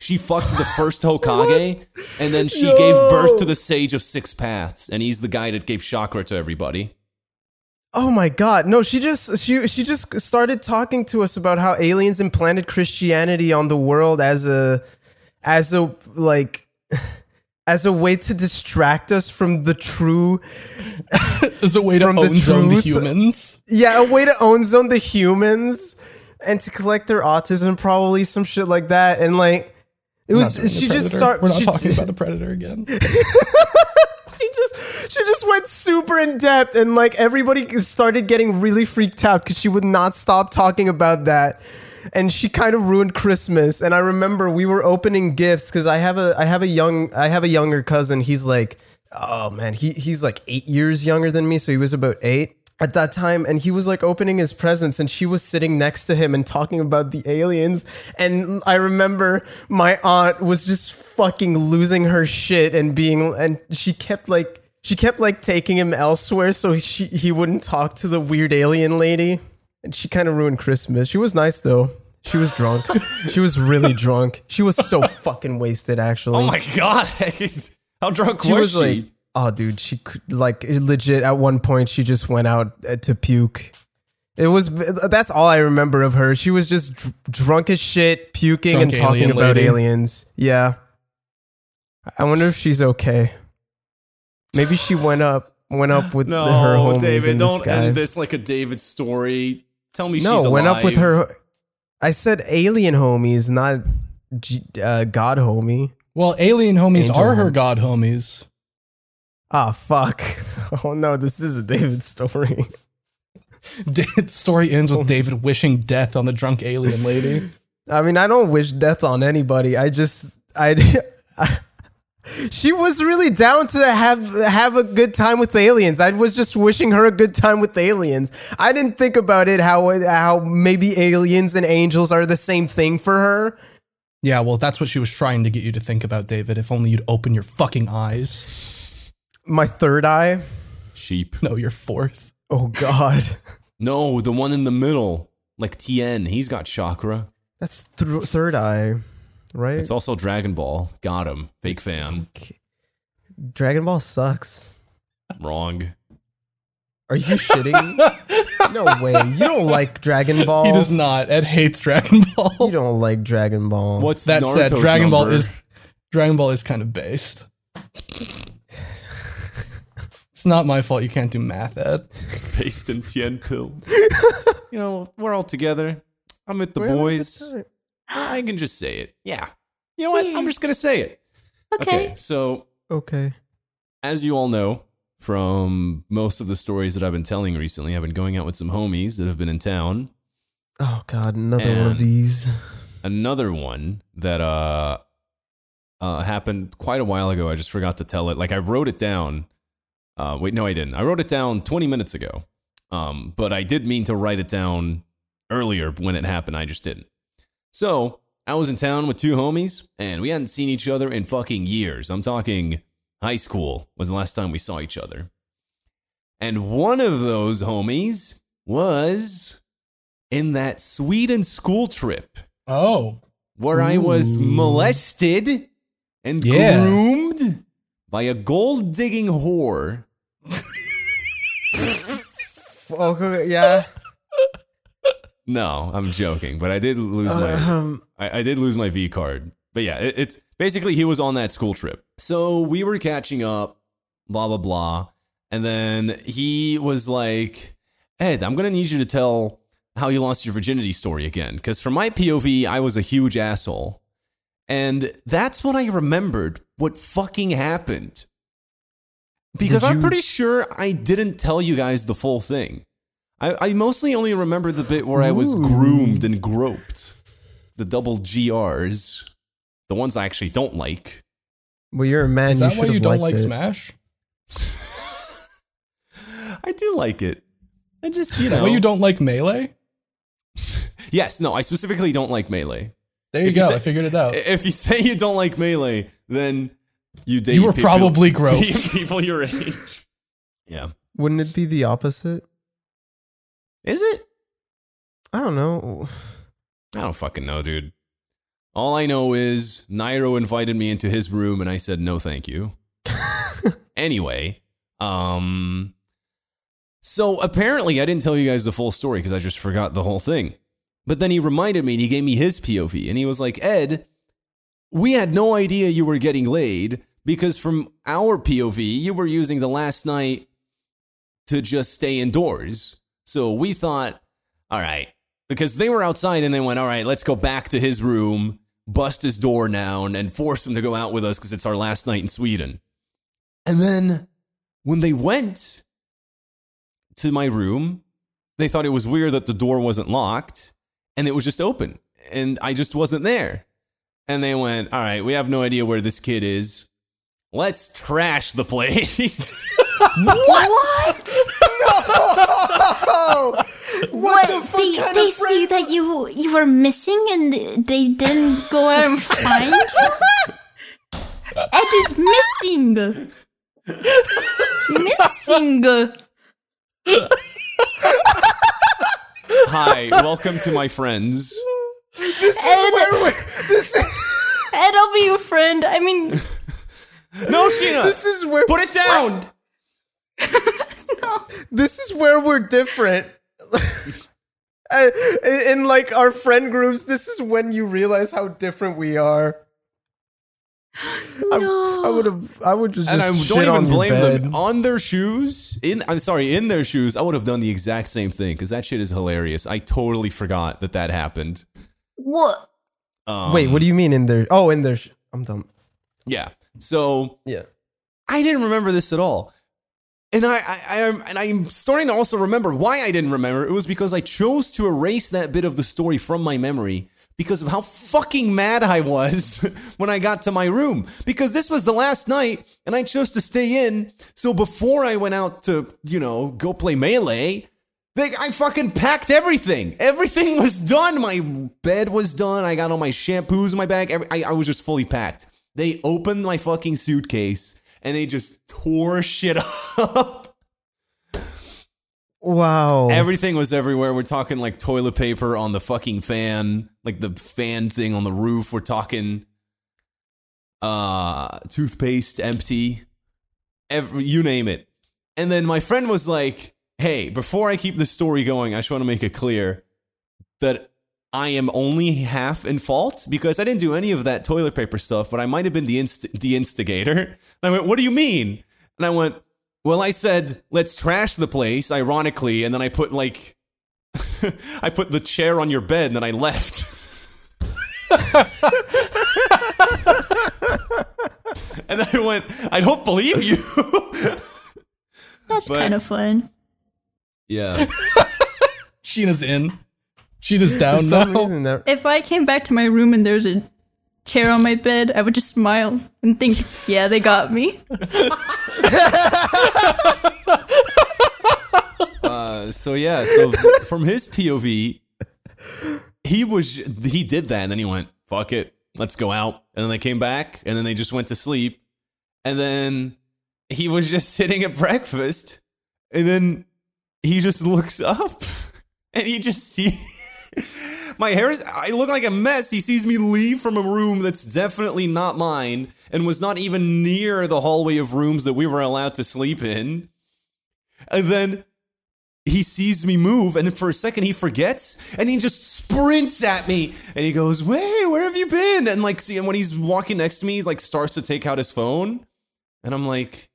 She fucked the first Hokage, and then she gave birth to the Sage of Six Paths, and he's the guy that gave chakra to everybody. Oh my god. No, she just she she just started talking to us about how aliens implanted Christianity on the world as a as a like [laughs] as a way to distract us from the true [laughs] As a way to From the own zone the humans. yeah, a way to own zone the humans and to collect their autism probably some shit like that and like it was she just Predator. start We're not she, talking about the [laughs] predator again. she just she just went super in depth and like everybody started getting really freaked out because she would not stop talking about that and she kind of ruined christmas and i remember we were opening gifts because i have a i have a young i have a younger cousin he's like oh man he he's like eight years younger than me so he was about eight at that time and he was like opening his presents and she was sitting next to him and talking about the aliens. And i remember my aunt was just fucking losing her shit and being and she kept like she kept like taking him elsewhere so she, he wouldn't talk to the weird alien lady. And she kind of ruined christmas. She was nice though. She was drunk. [laughs] She was really drunk. She was so fucking wasted actually. Oh my god! [laughs] How drunk she was, was she? like, oh, dude, she could, like legit. At one point, she just went out uh, to puke. It was that's all I remember of her. She was just dr- drunk as shit, puking Drunk and talking alien about lady. aliens. Yeah, I wonder if she's okay. Maybe she went up went up with [gasps] no, her homies David, in the don't sky. end this like a David story. Tell me she's no, alive. went up with her. I said alien homies, not uh, God homie. Well, alien homies Angel are her god homies. Ah, fuck. [laughs] Oh no, this is a David story. [laughs] the story ends with David wishing death on the drunk alien lady. [laughs] I mean, I don't wish death on anybody. I just, I, she was really down to have have a good time with aliens. I was just wishing her a good time with aliens. I didn't think about it how how maybe aliens and angels are the same thing for her. Yeah, well, that's what she was trying to get you to think about, David. If only you'd open your fucking eyes. My third eye. Sheep. No, your fourth. Oh God, [laughs] No, the one in the middle, like Tien. He's got chakra. that's th- third eye, right? It's also Dragon Ball. Got him. Fake fan. Dragon Ball sucks. Wrong. Are you shitting? [laughs] no way. You don't like Dragon Ball. He does not. Ed hates Dragon Ball. You don't like Dragon Ball. What's that said, Naruto's Dragon Ball is Dragon Ball is kind of based. It's not my fault you can't do math, Ed. [laughs] based in Tien Pill. [laughs] you know, we're all together. I'm with the We're having a good boys. I can just say it. Yeah. You know what? I'm just gonna say it. Okay. So Okay. as you all know from most of the stories that I've been telling recently, I've been going out with some homies that have been in town. Oh God, another one of these. Another one that uh uh happened quite a while ago. I just forgot to tell it. Like I wrote it down. Uh wait, no, I didn't. I wrote it down 20 minutes ago. Um, but I did mean to write it down earlier when it happened. I just didn't. So I was in town with two homies, and we hadn't seen each other in fucking years. I'm talking high school was the last time we saw each other. And one of those homies was in that Sweden school trip Oh. where I was molested and Yeah. groomed by a gold digging whore. [laughs] Okay, yeah. No, I'm joking, but I did lose my Um, I, I did lose my V card. But yeah, it, it's basically he was on that school trip. So we were catching up, blah blah blah. And then he was like, Ed, I'm gonna need you to tell how you lost your virginity story again. Because from my POV, I was a huge asshole. And that's when I remembered what fucking happened. Because Did I'm pretty sure I didn't tell you guys the full thing. I, I mostly only remember the bit where I was groomed and groped. The double GRs. The ones I actually don't like. well, you're a man. Is you that why you don't like it. Smash? [laughs] I do like it. I just, you Is that know. why you don't like Melee? [laughs] yes, no, I specifically don't like Melee. There you If you go. say- I figured it out. [laughs] If you say you don't like Melee, then you date You were people- probably [laughs] groped. people your age. Yeah. Wouldn't it be the opposite? Is it? I don't know. I don't fucking know, dude. All I know is Nairo invited me into his room and I said no thank you. [laughs] anyway, um so apparently I didn't tell you guys the full story because I just forgot the whole thing. But then he reminded me and he gave me his POV and he was like, "Ed, we had no idea you were getting laid because from our POV, you were using the last night to just stay indoors. So we thought, all right, because they were outside and they went, all right, let's go back to his room, bust his door down, and force him to go out with us because it's our last night in Sweden. And then when they went to my room, they thought it was weird that the door wasn't locked and it was just open and I just wasn't there. And they went, all right, we have no idea where this kid is. Let's trash the place. [laughs] What? what? [laughs] they they see that you you were missing and they didn't go out and [laughs] find you. Ed is missing. missing. Hi, welcome to my friends. Ed, Ed, I'll be your friend. I mean, No, Sheena! This is where Put it down! [laughs] no. this is where we're different. [laughs] Uh, in, in like our friend groups, this is when you realize how different we are. I, I would have. I would just. And I don't on even your blame them. On their shoes, in I'm sorry, in their shoes, I would have done the exact same thing because that shit is hilarious. I totally forgot that that happened. what? Um, Wait, what do you mean in their? Oh, in their. Sh- I'm dumb. Yeah. So Yeah. I didn't remember this at all. And I, I, I am, and I'm starting to also remember why I didn't remember. It was because I chose to erase that bit of the story from my memory because of how fucking mad I was [laughs] when I got to my room. Because this was the last night, and I chose to stay in. So before I went out to, you know, go play melee, They, I fucking packed everything. Everything was done. My bed was done. I got all my shampoos in my bag. Every, I, I was just fully packed. They opened my fucking suitcase and they just tore shit [laughs] up. Wow. Everything was everywhere. We're talking like toilet paper on the fucking fan, like the fan thing on the roof. We're talking uh toothpaste empty. Every, you name it. And then my friend was like, "Hey, before I keep the story going, I just want to make it clear that I am only half in fault because I didn't do any of that toilet paper stuff, but I might have been the inst- the instigator." And I went, "What do you mean?" And I went, well, I said, let's trash the place, ironically, and then I put like [laughs] I put the chair on your bed and then I left. [laughs] and I went, I don't believe you. [laughs] That's But- kind of fun. yeah. Sheena's in. Sheena's down For some now. reason, that- If I came back to my room and there's a chair on my bed, I would just smile and think, yeah, they got me. [laughs] Uh, so yeah, so [laughs] from his POV, he was he did that and then he went, fuck it, let's go out. And then they came back and then they just went to sleep. And then he was just [laughs] sitting at breakfast and then he just looks up and he just sees my hair is I look like a mess. He sees me leave from a room that's definitely not mine and was not even near the hallway of rooms that we were allowed to sleep in. And then he sees me move, and for a second he forgets, and he just sprints at me, and he goes, "Wait, where have you been?" And like, see, and when he's walking next to me, he like starts to take out his phone, and I'm like,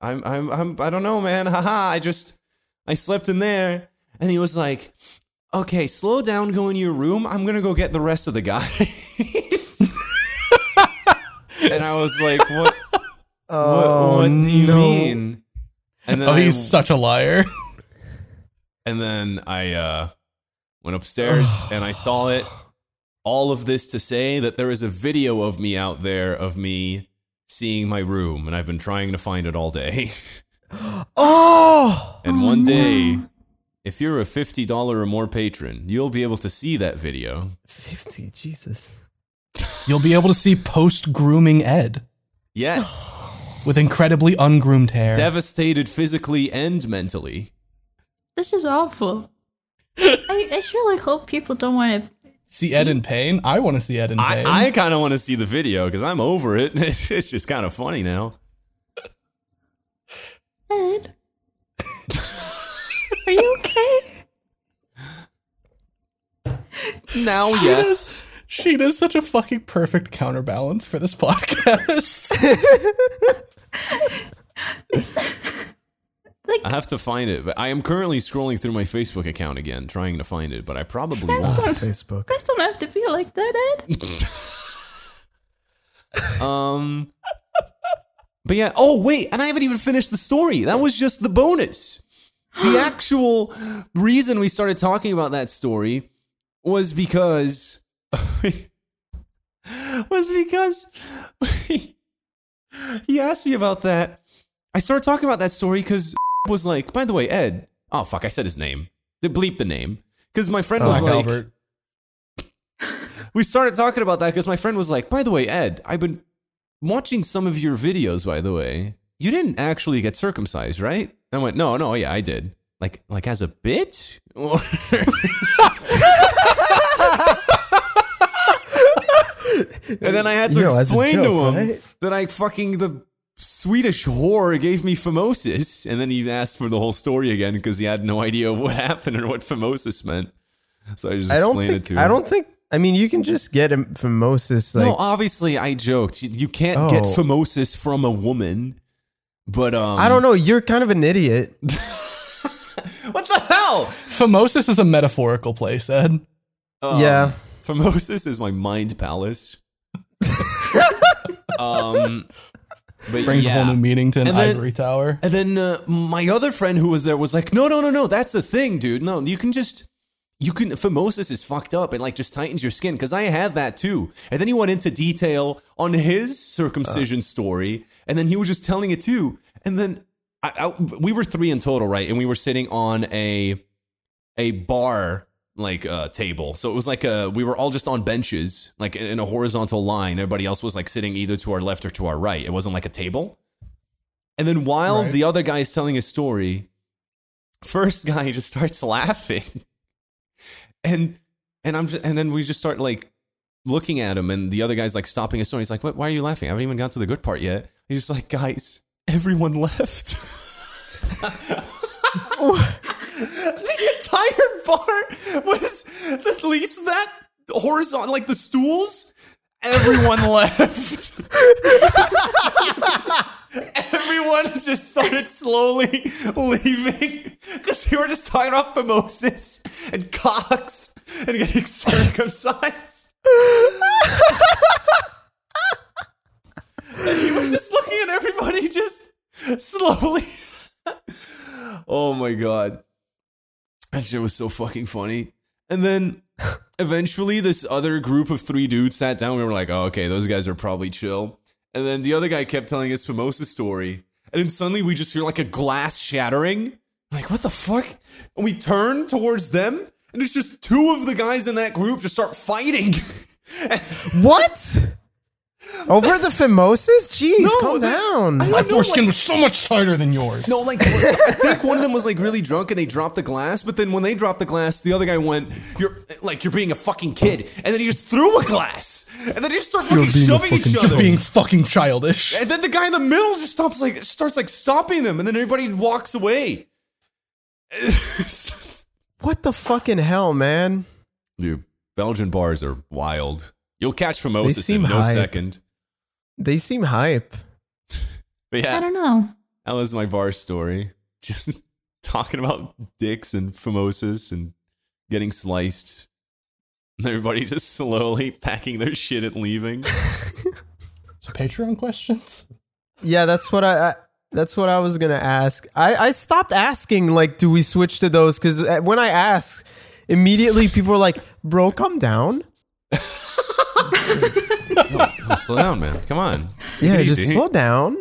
"I'm, I'm, I'm, I don't know, man. Haha, I just, I slept in there." And he was like, "Okay, slow down, go in your room. I'm gonna go get the rest of the guys." [laughs] and I was like, "What? [laughs] oh, what, what do you no. mean?" And then Oh, I- he's such a liar. [laughs] and then I uh, went upstairs [sighs] and I saw it. All of this to say that there is a video of me out there of me seeing my room, and I've been trying to find it all day. [laughs] Oh, and one day, if you're a $50 or more patron, you'll be able to see that video. 50, Jesus. You'll be able to see post grooming Ed Yes, [gasps] with incredibly ungroomed hair. devastated physically and mentally. This is awful. [laughs] I, I surely hope people don't want to. see Ed in pain. I want to see Ed in pain. I, I kind of want to see the video because I'm over it. [laughs] It's, it's just kind of funny now. Ed? Are you okay? [laughs] Now, yes. Sheena's such a fucking perfect counterbalance for this podcast. [laughs] [laughs] I have to find it, but I am currently scrolling through my Facebook account again, trying to find it, but I probably Guys won't. don't, Facebook. guys don't have to be like that, Ed. [laughs] Um, but yeah. Oh wait, and I haven't even finished the story. That was just the bonus. [gasps] The actual reason we started talking about that story was because [laughs] was because [laughs] he asked me about that. I started talking about that story because [laughs] was like, by the way, Ed. Oh fuck, I said his name. They bleep the name because my friend oh, was Black like, Albert. we started talking about that because my friend was like, by the way, Ed, I've been watching some of your videos, by the way. You didn't actually get circumcised, right? And I went, no, no, yeah, I did. Like, like as a bit? And then I had to Yo, as a explain to him right? that I fucking, the Swedish whore gave me phimosis. And then he asked for the whole story again because he had no idea what [laughs] happened or what phimosis meant. So I just I explained think. it to him. I don't think. I mean, you can just get him phimosis. Like, no, obviously I joked. You, you can't get Oh. phimosis from a woman. But um I don't know. You're kind of an idiot. [laughs] What the hell? Phimosis is a metaphorical place, Ed. Um, yeah. Phimosis is my mind palace. [laughs] um but Brings a whole new meaning to an And then- ivory tower. And then uh, my other friend who was there was like, "No, no, no, no, that's the thing, dude. No, you can just you can phimosis is fucked up and like just tightens your skin because I had that too." And then he went into detail on his circumcision story, and then he was just telling it too. And then I, I, we were three in total, right? And we were sitting on a a bar like uh table. So it was like a we were all just on benches, like in a horizontal line. Everybody else was like sitting either to our left or to our right. It wasn't like a table. And then while Right. the other guy is telling his story, first [laughs] guy just starts laughing. And and I'm just, and then we just start like looking at him and the other guy's like stopping his story. He's like, "What why are you laughing? I haven't even got to the good part yet." He's just like, "Guys, everyone [laughs] left." [laughs] the entire bar was at least that horizontal, like the stools. Everyone [laughs] left. Everyone just started slowly leaving because we were just talking about mimosas and cocks and getting circumcised. and he was just looking at everybody just slowly. oh my god. That shit was so fucking funny. And then eventually this other group of three dudes sat down. We were like, oh, okay, those guys are probably chill. And then the other guy kept telling his phimosis story. And then suddenly we just hear like a glass shattering. Like, what the fuck? And we turn towards them, and it's just two of the guys in that group just start fighting. [laughs] What? Over the Fimosas? Jeez, No, calm they- down. My foreskin was so much tighter than yours. No, like I think one of them was like really drunk and they dropped the glass, but then when they dropped the glass, the other guy went, "You're like you're being a fucking kid," and then he just threw a glass, and then they just start fucking shoving each other. being fucking childish. and then the guy in the middle just stops like starts like stopping them, and then everybody walks away. [laughs] What the fucking hell, man? Dude, Belgian bars are wild. You'll catch They phimosis seem in no hype. second. They seem hype. [laughs] But yeah, I don't know. that was my bar story. [laughs] Just talking about dicks and Famosas and getting sliced. And everybody [laughs] just slowly packing their shit and leaving. So Patreon questions? Yeah, that's what I. I that's what I was gonna ask. I, I stopped asking like, do we switch to those? Because uh, when I ask, immediately people are like, "Bro, come down." Oh, slow down, man. Come on. Take Yeah, just easy. slow down.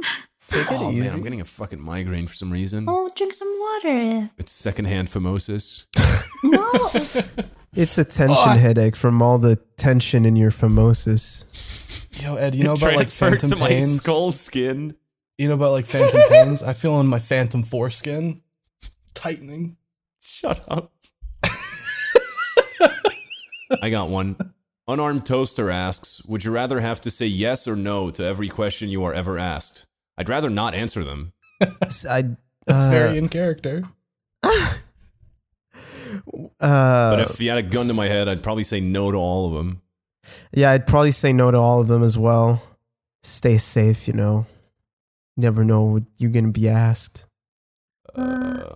Take it Oh easy. man, I'm getting a fucking migraine for some reason. Oh, drink some water. It's secondhand phimosis. No. [laughs] It's a tension headache from all the tension in your phimosis. Yo, Ed, you know about like Transferred phantom to my pains? skull skin. You know about like phantom [laughs] pains? I feel in my phantom foreskin tightening. Shut up. [laughs] I got one. Unarmed Toaster asks, "Would you rather have to say yes or no to every question you are ever asked?" I'd rather not answer them. S- I. That's uh, very in character. [laughs] Uh, But if you had a gun to my head, I'd probably say no to all of them. yeah, I'd probably say no to all of them as well. Stay safe, you know. Never know what you're gonna be asked. Uh,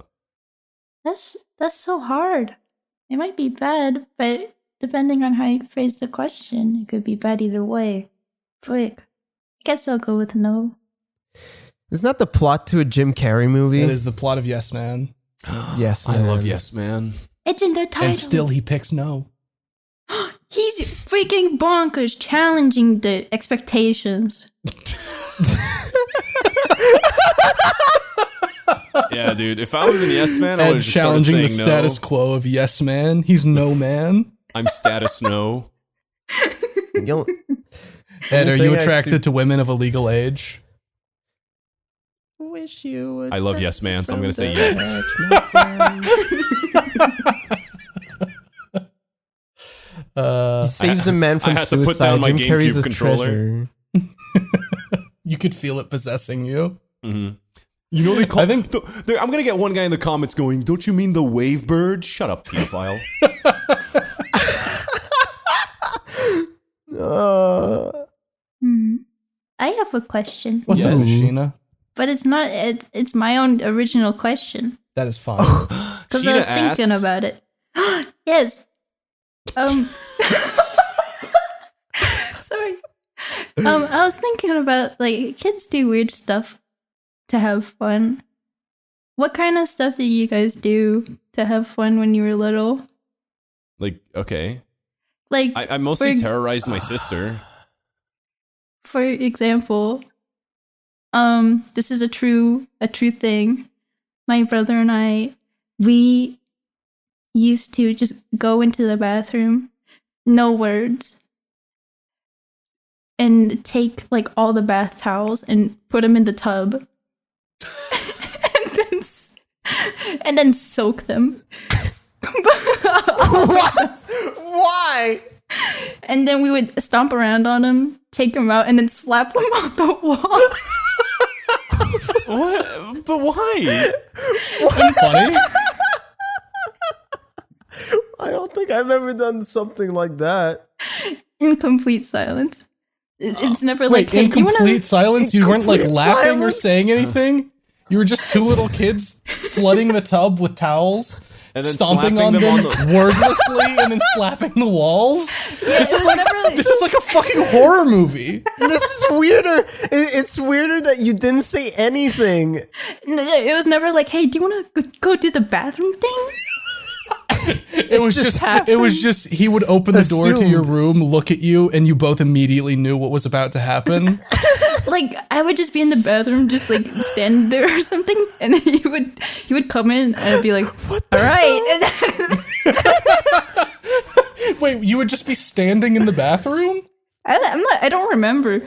That's that's so hard. It might be bad, but depending on how you phrase the question, it could be bad either way. Frick. I guess I'll go with no. Isn't that the plot to a Jim Carrey movie? It is the plot of Yes Man. [gasps] Yes, I love. Yes Man. It's in the title. And still he picks no. [gasps] He's freaking bonkers, challenging the expectations. [laughs] Yeah, dude. If I was an Yes Man, I would Ed have just started challenging the saying status quo of Yes Man. He's no [laughs] man. I'm status no. You'll- Ed, are you attracted see- to women of a legal age? Wish you would I love Yes Man, so I'm gonna say yes. edge. [laughs] Uh, He saves a man from I had to put suicide. down my Jim Carrey's GameCube a controller. treasure. [laughs] you could feel it possessing you. hmm You know they call. I think th- I'm gonna get one guy in the comments going, "Don't you mean the WaveBird?" Shut up, pedophile. [laughs] Uh, Hmm. I have a question, What's up, Yes. Sheena? but it's not. It, it's my own original question That is fine. [laughs] because I Sheena was thinking asks- about it. [gasps] yes. Um. [laughs] sorry. Um, I was thinking about like kids do weird stuff to have fun. What kind of stuff did you guys do to have fun when you were little? Like, okay, Like, I, I mostly For- terrorized my [sighs] sister. for example, um, this is a true a true thing. My brother and I, we used to just go into the bathroom, no words, and take like all the bath towels and put them in the tub, [laughs] and then and then soak them. [laughs] what? Why? And then we would stomp around on him, take him out, and then slap him [laughs] on the wall. What? But why? [laughs] Funny. I don't think I've ever done something like that. in complete silence. It's never Wait, like, hey, in do you want complete to? silence, you weren't like complete laughing or saying anything. You were just two little kids flooding the tub with towels, And then stomping on them them, on the- wordlessly, and then slapping the walls. Yeah, it was never like, This is like a fucking horror movie. This is weirder. It- It's weirder that you didn't say anything. no, it was never like, hey, do you want to go do the bathroom thing? [laughs] It was just just, it was just he would open the door to your room, look at you, and you both immediately knew what was about to happen. [laughs] Like, I would just be in the bathroom, just like stand there or something, and then he would he would come in, and I'd be like, [gasps] all right, and then, [laughs] Wait, you would just be standing in the bathroom? I, I'm not, I don't remember.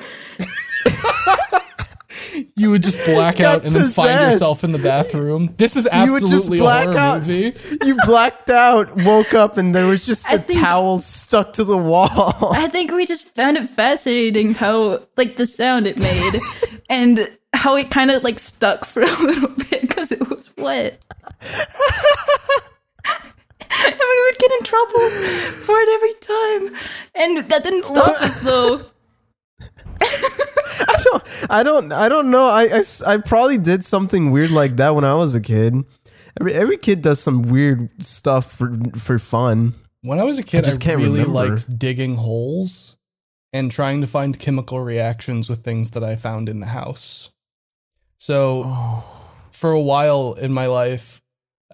You would just black out and then find yourself in the bathroom. This is You would absolutely just black a horror out. movie. You blacked out, woke up, and there was just I a think- towel stuck to the wall. I think we just found it fascinating how like the sound it made, [laughs] and how it kind of like stuck for a little bit because it was wet. and we would get in trouble for it every time, and that didn't stop us though. I don't, I don't, I don't know. I, I I probably did something weird like that when I was a kid. Every every kid does some weird stuff for for fun. When I was a kid, I, just can't really remember. liked digging holes and trying to find chemical reactions with things that I found in the house. So, Oh. for a while in my life,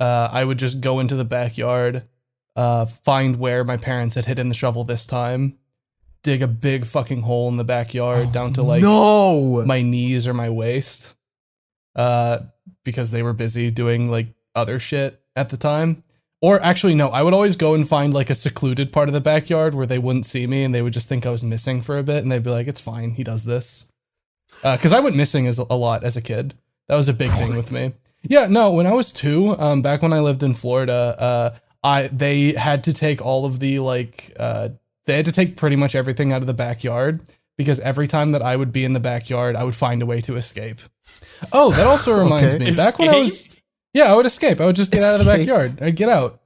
uh, I would just go into the backyard, uh, find where my parents had hidden the shovel this time, dig a big fucking hole in the backyard down to like no, my knees or my waist uh because they were busy doing like other shit at the time. Or actually no i would always go and find like a secluded part of the backyard where they wouldn't see me and they would just think i was missing for a bit and they'd be like it's fine he does this. Because i went missing as a lot as a kid. That was a big thing with me. Yeah no when i was two um back when i lived in florida uh i they had to take all of the like uh they had to take pretty much everything out of the backyard because every time that I would be in the backyard, I would find a way to escape. Oh, that also [laughs] reminds Okay. me. Back when I was Yeah, I would escape. I would just get out of the backyard. I'd get out.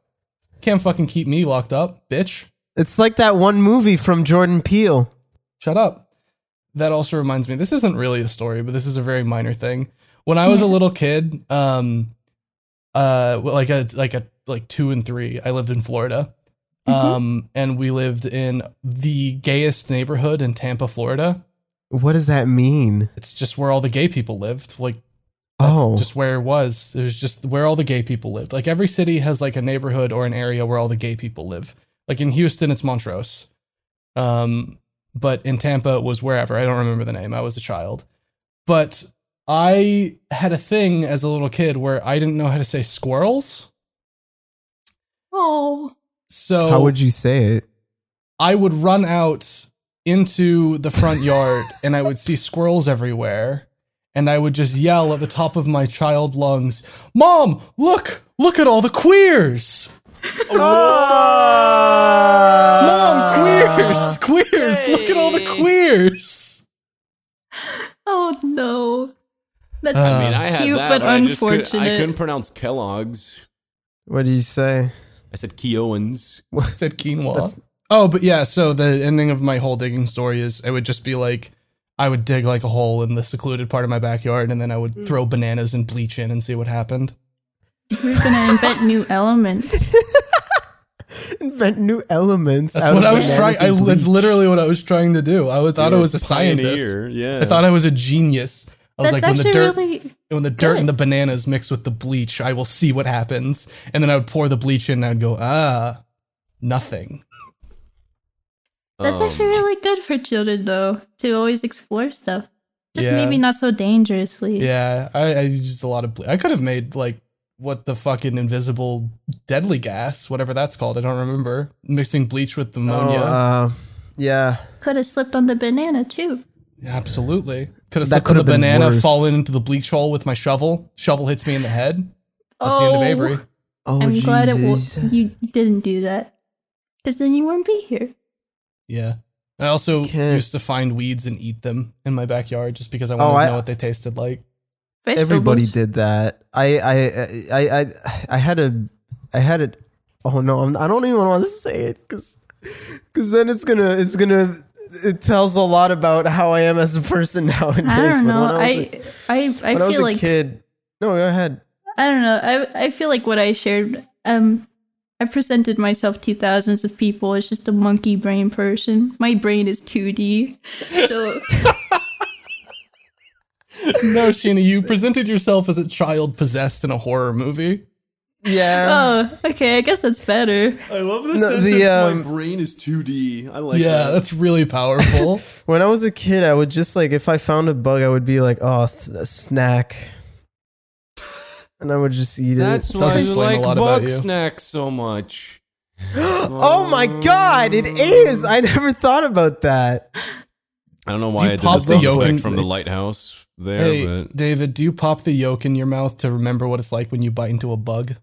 Can't fucking keep me locked up, bitch. it's like that one movie from Jordan Peele. Shut up. That also reminds me. This isn't really a story, but this is a very minor thing. When I was a [laughs] little kid, um uh like a like a like 2 and 3, I lived in Florida. Um and we lived in the gayest neighborhood in Tampa, Florida. What does that mean? It's just where all the gay people lived. Like That's oh, just where it was. It was just where all the gay people lived. Like every city has like a neighborhood or an area where all the gay people live. Like in Houston, it's Montrose. Um, but in Tampa, it was wherever. I don't remember the name. I was a child. But I had a thing as a little kid where I didn't know how to say squirrels. Oh, So how would you say it? I would run out into the front yard [laughs] and I would see squirrels everywhere. And I would just yell at the top of my child lungs, Mom, look, look at all the queers. [laughs] Mom, queers, queers, look at all the queers. oh no. That's Uh, I mean, I had cute that, but but I just could, unfortunate. I couldn't pronounce Kellogg's. What do you say? I said Keoans. [laughs] I said quinoa. That's- oh, but yeah, so the ending of my whole digging story is it would just be like, I would dig like a hole in the secluded part of my backyard and then I would mm. throw bananas and bleach in and see what happened. We're gonna invent new [laughs] elements. [laughs] Invent new elements. That's what I was trying. I, that's literally what I was trying to do. I would- thought I You're was a scientist. pioneer, Yeah. I thought I was a genius. I was That's like, when the actually dirt, really when the dirt good. and the bananas mix with the bleach, I will see what happens. And then I would pour the bleach in, and I'd go, ah, nothing. that's Um, actually really good for children though to always explore stuff. Just Yeah. maybe not so dangerously. Yeah, I, I used a lot of. Ble- I could have made like what the fucking invisible deadly gas, whatever that's called. I don't remember. Mixing bleach with ammonia. Oh, uh, yeah. Could have slipped on the banana too. Yeah, absolutely. Could have That slipped on the could've been banana, worse. fallen into the bleach hole with my shovel. Shovel hits me in the head. That's the end of Oh. Avery. Oh, I'm glad it w- you didn't do that. Because then you wouldn't be here. Yeah. I also Can't- used to find weeds and eat them in my backyard just because I oh, wanted Oh, to know what they tasted like. Everybody did that. I, I, I, I, I had a, I had a. Oh no, I'm, I don't even want to say it because, because then it's gonna, it's gonna. It tells a lot about how I am as a person [laughs] nowadays. I don't know. when I was I a- I I, when I was feel a like kid. No, go ahead. I don't know. I I feel like what I shared. Um, I presented myself to thousands of people as just a monkey brain person. My brain is 2D, so [laughs] No, Sheena, you presented yourself as a child possessed in a horror movie. Yeah. oh, okay. I guess that's better. I love the No, sentence. the, um, my brain is 2D. I like it. yeah, that. that's really powerful. [laughs] when I was a kid, I would just like if I found a bug, I would be like, "Oh, th- a snack," and I would just eat it. That's Does why you explain a like lot bug you. snacks so much. [gasps] oh my god, it is! I never thought about that. I don't know why you I did pop the the yolk in- from the lighthouse there, hey, but David, do you pop the yolk in your mouth to remember what it's like when you bite into a bug?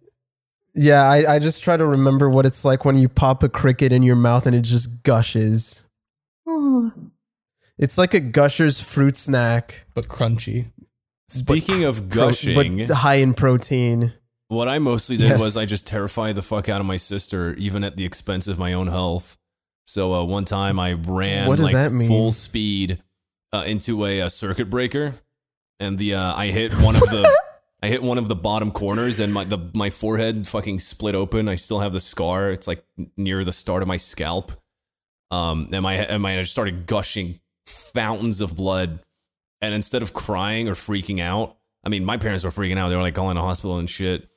Yeah, I, I just try to remember what it's like when you pop a cricket in your mouth and it just gushes. Oh, It's like a Gushers fruit snack, But crunchy. speaking of pro- gushing, but high in protein. what I mostly did Yes. was I just terrified the fuck out of my sister, even at the expense of my own health. So uh, one time I ran What does like that mean? full speed uh, into a, uh circuit breaker, and the uh, I hit one of the [laughs] I hit one of the bottom corners, and my the my forehead fucking split open. I still have the scar. It's like near the start of my scalp. Um, and my and my I just started gushing fountains of blood. And instead of crying or freaking out, I mean, my parents were freaking out. They were like calling the hospital and shit.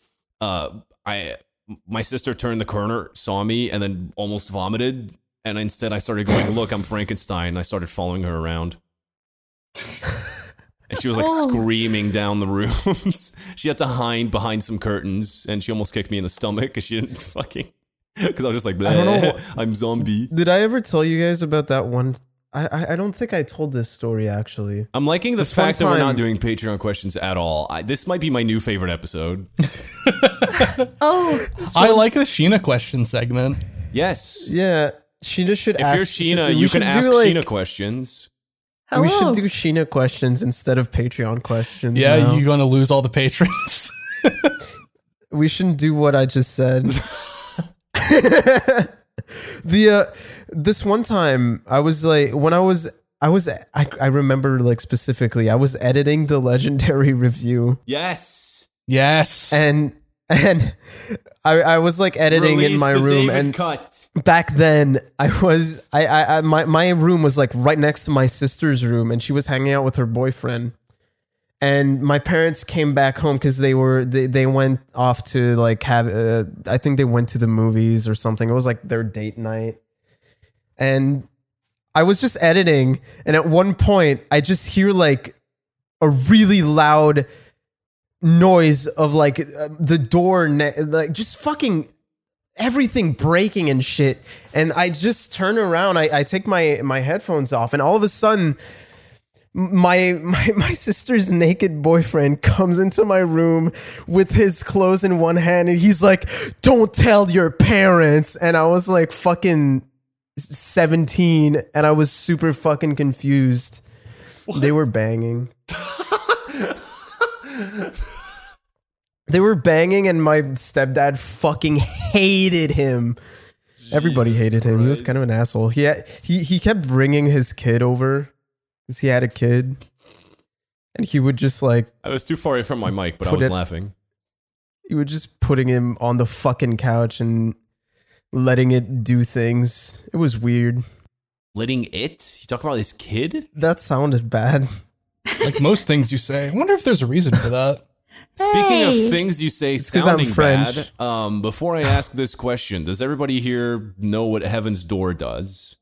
Uh, I my sister turned the corner, saw me, and then almost vomited. And instead, I started going, "Look, I'm Frankenstein." I started following her around. [laughs] And she was like Oh. screaming down the rooms. [laughs] she had to hide behind some curtains, and she almost kicked me in the stomach because she didn't [laughs] fucking. Because I was just like, I don't know. I'm zombie. Did I ever tell you guys about that one? I, I, I don't think I told this story actually. I'm liking the This one fact that we're not doing Patreon questions at all. I, this might be my new favorite episode. [laughs] oh, I like the Sheena question segment. Yes. Yeah, Sheena should ask. If ask. you're Sheena, we you can ask like- Sheena questions. Hello. We should do Sheena questions instead of Patreon questions. Yeah, now. you're gonna lose all the patrons. [laughs] we shouldn't do what I just said. [laughs] [laughs] the uh, this one time I was like when I was I was I, I remember like specifically I was editing the legendary review Yes. yes. and and I I was like editing in my room David and cut. back then I was I, I I my my room was like right next to my sister's room and she was hanging out with her boyfriend. And my parents came back home because they were they, they went off to like have uh, I think they went to the movies or something. It was like their date night. And I was just editing and at one point I just hear like a really loud noise of like uh, the door ne- like just fucking everything breaking and shit. And i just turn around I, I take my my headphones off and all of a sudden my, [laughs] my my sister's naked boyfriend comes into my room with his clothes in one hand and he's like don't tell your parents. And i was like fucking 17 and i was super fucking confused. They were banging [laughs] they were banging and my stepdad fucking hated him. Everybody hated him. He was kind of an asshole. He had, he he kept bringing his kid over because he had a kid. And he would just like I was too far away from my mic, but I was it- laughing. he would just putting him on the fucking couch and letting it do things. It was weird. Letting it? You talk about this kid? that sounded bad like most things you say. I wonder if there's a reason for that. Speaking Hey. of things you say 'cause I'm sounding bad, um, before I ask this question, does everybody here know what Heaven's Door does?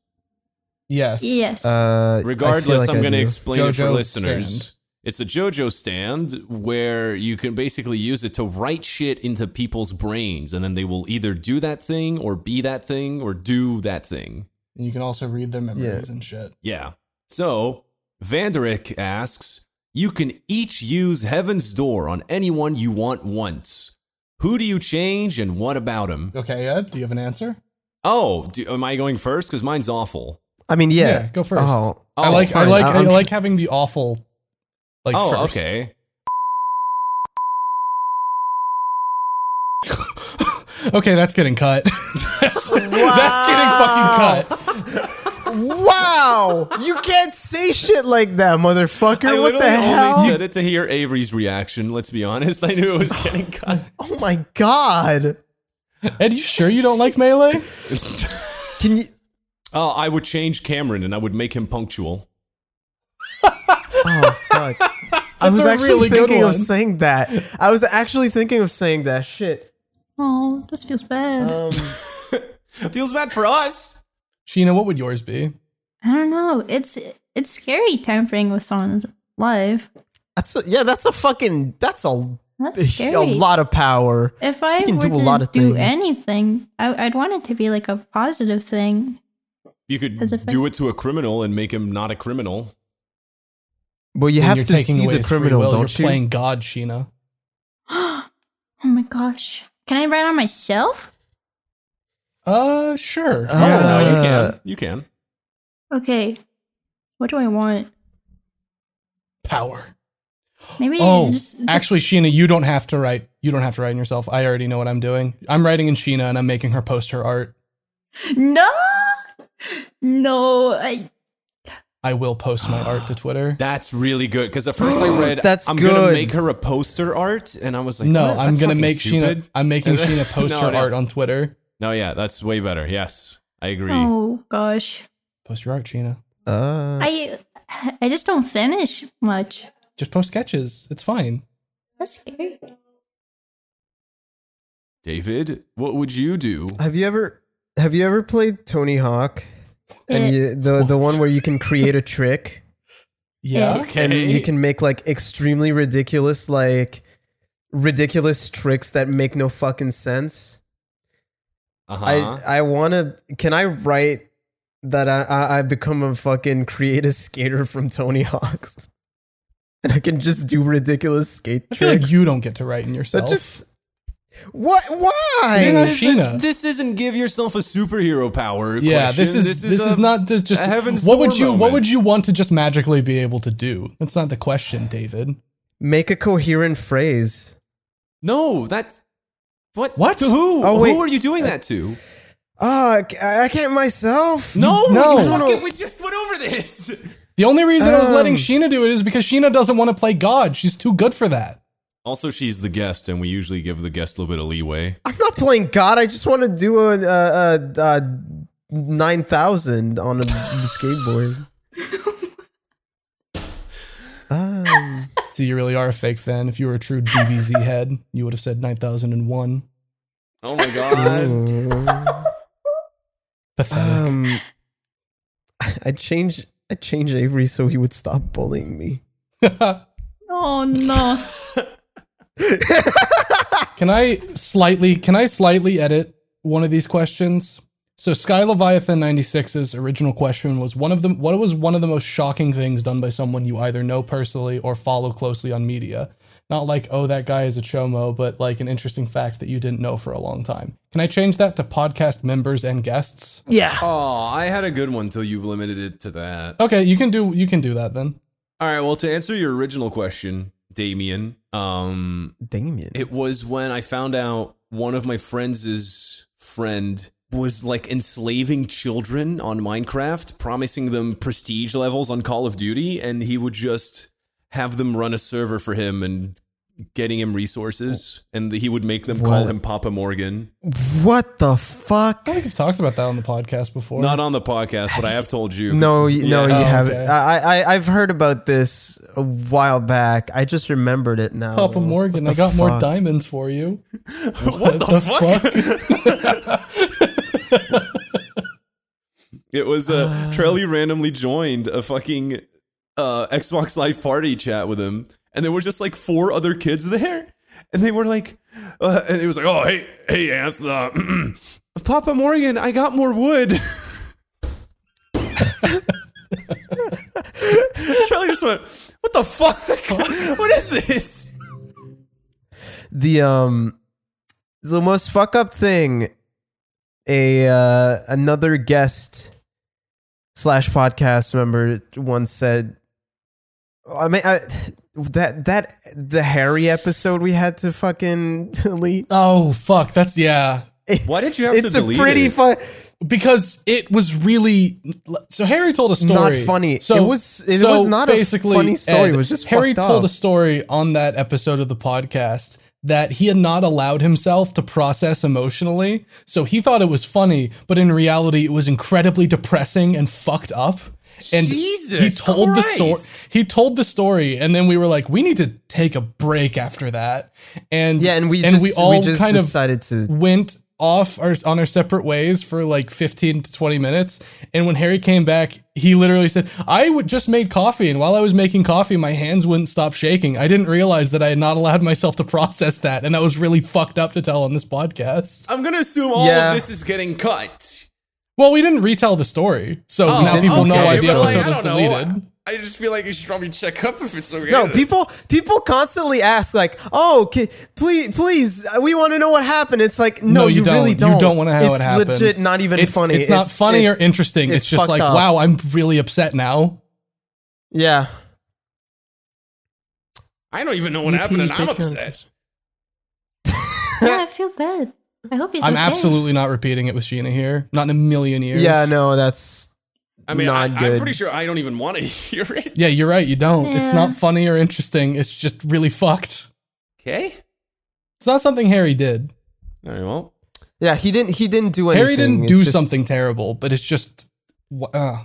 Yes. yes. uh Regardless, like I'm going to do. explain it for listeners. stand. It's a JoJo stand where you can basically use it to write shit into people's brains, and then they will either do that thing or be that thing or do that thing. And you can also read their memories and shit. Yeah. So, Vanderick asks, you can each use Heaven's Door on anyone you want once. Who do you change and what about him? Okay, Ed, do you have an answer? Oh, do, am I going first? Because mine's awful. I mean, yeah. Yeah, go first. Oh, Oh, I like I like I I'm- like having the awful like oh, first. okay. [laughs] okay, that's getting cut. [laughs] that's, that's getting fucking cut. [laughs] wow! You can't say shit like that, motherfucker. I what the hell? I said it to hear Avery's reaction. Let's be honest. [laughs] I knew it was getting cut. [laughs] oh my god! Ed, you sure you don't like melee? [laughs] Can you? Oh, I would change Cameron and I would make him punctual. Oh fuck! I was actually really thinking of saying that. I was actually thinking of saying that shit. Oh, this feels bad. Um, Feels bad for us. Sheena, what would yours be? I don't know. It's it's scary tampering with someone's life. that's a, yeah. That's a fucking. That's a That's scary. a lot of power. If I You can were do a to lot of do things. anything, I, I'd want it to be like a positive thing. You could do it to a criminal and make him not a criminal. Well, you When have to taking see the his free criminal, will, don't you're you? playing God, Sheena. [gasps] Oh my gosh. Can I write on myself? Uh, sure. Uh, Yeah, no, you can. You can. Okay. What do I want? Power. Maybe Oh, just, just actually, Sheena, you don't have to write. You don't have to write in yourself. I already know what I'm doing. I'm writing in Sheena, and I'm making her post her art. no, no. I I will post my art to [gasps] Twitter. That's really good. Because at first I [gasps] read, That's I'm gonna make her a poster art, and I was like, no, what? I'm That's gonna make stupid. Sheena. I'm making [laughs] Sheena post No, her no. art on Twitter. No, yeah, that's way better. Yes, I agree. oh gosh. Post your art, Sheena. Uh, I I just don't finish much. Just post sketches. It's fine. That's scary. David, what would you do? have you ever have you ever played Tony Hawk? And Eh. you, the the one where you can create a trick Yeah. Okay. and you can make like extremely ridiculous like ridiculous tricks that make no fucking sense. Uh-huh. I I want to. Can I write that I, I I become a fucking creative skater from Tony Hawk's, [laughs] and I can just do ridiculous skate I feel tricks? like you don't get to write in That yourself. just what? Why? This, isn't, this isn't give yourself a superhero power. yeah, question. this is this, is, a- not this just heaven's what would you what would you want to just magically be able to do? That's not the question, David. Make a coherent phrase. No, that. What? What? To who? Oh, wait. Who are you doing that to? Oh, I can't myself. No, No. you No, no. fucking- we just went over this. [laughs] The only reason I was letting Um, Sheena do it is because Sheena doesn't want to play God. She's too good for that. Also, she's the guest, and we usually give the guest a little bit of leeway. I'm not playing God. I just want to do a, a, a, a nine thousand on a [laughs] skateboard. So you really are a fake fan. If you were a true DBZ [laughs] head, you would have said 9001. Oh my god. [laughs] Pathetic. um, I'd change. I'd change Avery so he would stop bullying me. [laughs] Oh no. Can I slightly can I slightly edit one of these questions? So Sky Leviathan 96's original question was one of the what was one of the most shocking things done by someone you either know personally or follow closely on media? Not like, oh, that guy is a chomo, but like an interesting fact that you didn't know for a long time. Can I change that to podcast members and guests? Yeah. Oh, I had a good one till you limited it to that. Okay, you can do you can do that then. All right. Well, to answer your original question, Damien, um, Damien. it was when I found out one of my friends' friend was like enslaving children on Minecraft, promising them prestige levels on Call of Duty, and he would just have them run a server for him and getting him resources, and he would make them call What? him Papa Morgan. what the fuck? I think we've talked about that on the podcast before. Not on the podcast, but I have told you. No, you, no, you Oh, haven't. okay. I, I, I've heard about this a while back. I just remembered it now. Papa Morgan, I What the got more diamonds for you. [laughs] what the fuck? [laughs] It was uh, Trelly randomly joined a fucking uh, Xbox Live Party chat with him, and there were just like four other kids there, and they were like, uh, and he was like, "Oh, hey, hey, Anth, uh, [clears throat] Papa Morgan, I got more wood." [laughs] Charlie just went, "What the fuck? [laughs] what is this?" the um the most fuck up thing a uh another guest slash podcast member once said i mean I, that that the harry episode we had to fucking [laughs] delete Oh fuck, that's yeah. Why did you have it's to a pretty it? fun Because it was really so Harry told a story. Not funny. So It was- it was not a funny story. It was just Harry told up. a story on that episode of the podcast that he had not allowed himself to process emotionally. So he thought it was funny, but in reality it was incredibly depressing and fucked up. And Jesus he told the story. He told the story, and then we were like, "We need to take a break after that." And yeah and we and just we all just kind of decided to went off our, on our separate ways for like 15 to 20 minutes. And when Harry came back, he literally said, I would just made coffee. And while I was making coffee, my hands wouldn't stop shaking. I didn't realize that I had not allowed myself to [laughs] process that. And that was really fucked up to tell on this podcast. I'm gonna assume all Yeah. of this is getting cut. Well, we didn't retell the story. So Oh, now people know why the episode like, was I don't know. Deleted. I just feel like you should probably check up if it's okay. No, people people constantly ask like, "Oh, okay, please, please, we want to know what happened." It's like, no, No, you, you don't. really You don't. don't wanna know it's what happened. legit not even It's, funny. it's not funny it- or interesting. It's, it's just like, up. wow, I'm really upset now. Yeah. I don't even know what EP happened, and I'm Patreon. upset. [laughs] Yeah, I feel bad. I hope he's I'm okay. absolutely not repeating it with Sheena here. Not in a million years. Yeah, no, that's I mean, I, not I'm pretty sure I don't even want to [laughs] hear it. Yeah, you're right. You don't. It's not funny or interesting. It's just really fucked. Okay. It's not something Harry did. All right. Well, yeah. He didn't. He didn't do anything. Harry didn't It's do just- something terrible, but it's just. Uh,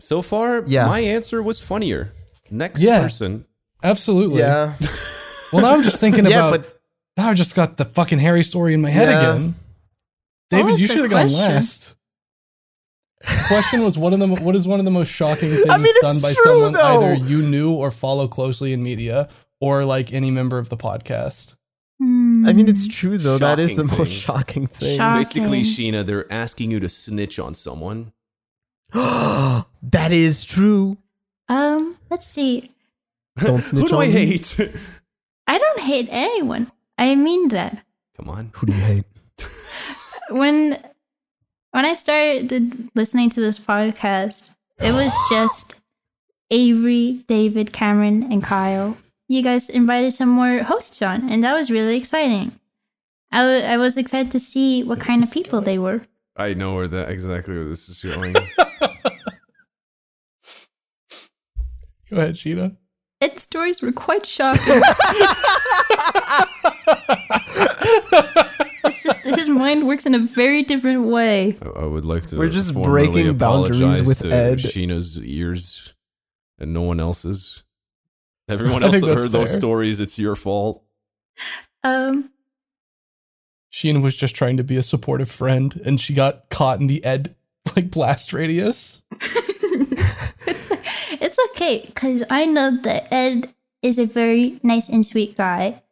so far, Yeah. my answer was funnier. Next Yeah. person. absolutely. Yeah, [laughs] Well, now I'm just thinking [laughs] yeah, about. but now I just got the fucking Harry story in my head Yeah. again. David, you should have gone last. The question was what of the what is one of the most shocking things mean, done by true, someone though. either you knew or follow closely in media or like any member of the podcast. Hmm. I mean, it's true though. that is the Shocking most shocking thing. Shock- Basically, Sheena, they're asking you to snitch on someone. [gasps] that is true. Um, let's see. Don't [laughs] snitch Who do on I me. hate? I don't hate anyone. I mean that. Come on. Who do you hate? When when I started listening to this podcast, it was just Avery, David, Cameron, and Kyle. You guys invited some more hosts on, and that was really exciting. I I was excited to see what kind of people they were. I know where that exactly where this is going. [laughs] Go ahead, Sheena. Ed's stories were quite shocking. [laughs] it's just his mind works in a very different way. I, I would like to. We're just formally breaking boundaries apologize with to Ed. Sheena's ears and no one else's. Everyone [laughs] else that that's heard those stories, it's your fault. Um, Sheena was just trying to be a supportive friend and she got caught in the Ed like blast radius. it's [laughs] [laughs] it's okay because I know that Ed is a very nice and sweet guy.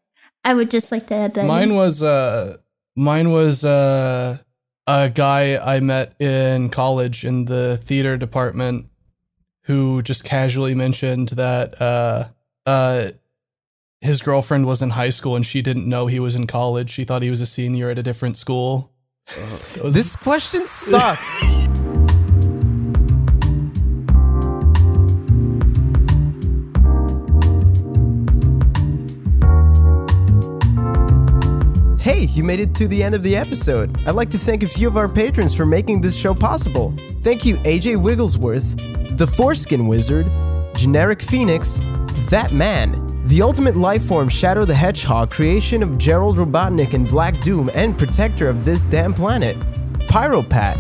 I would just like to add that. Mine in. was uh mine was uh a guy I met in college in the theater department who just casually mentioned that uh uh his girlfriend was in high school and she didn't know he was in college. She thought he was a senior at a different school. That was- This question sucks. [laughs] Hey, you made it to the end of the episode. I'd like to thank a few of our patrons for making this show possible. Thank you, AJ Wigglesworth, The Foreskin Wizard, Generic Phoenix, That Man, The Ultimate Lifeform Shadow the Hedgehog, creation of Gerald Robotnik and Black Doom, and protector of this damn planet, Pyropat,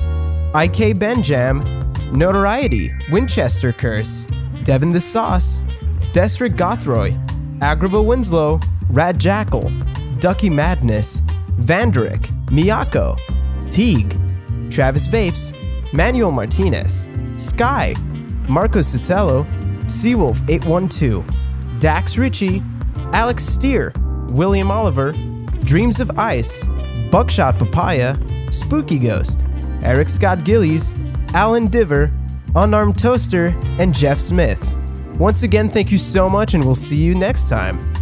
IK Benjam, Notoriety, Winchester Curse, Devin the Sauce, Desric Gothroy, Agrabah Winslow, Rad Jackal, Ducky Madness, Vanderick, Miyako, Teague, Travis Vapes, Manuel Martinez, Sky, Marco Sotelo, Seawolf812, Dax Ritchie, Alex Steer, William Oliver, Dreams of Ice, Buckshot Papaya, Spooky Ghost, Eric Scott Gillies, Alan Diver, Unarmed Toaster, and Jeff Smith. Once again, thank you so much, and we'll see you next time.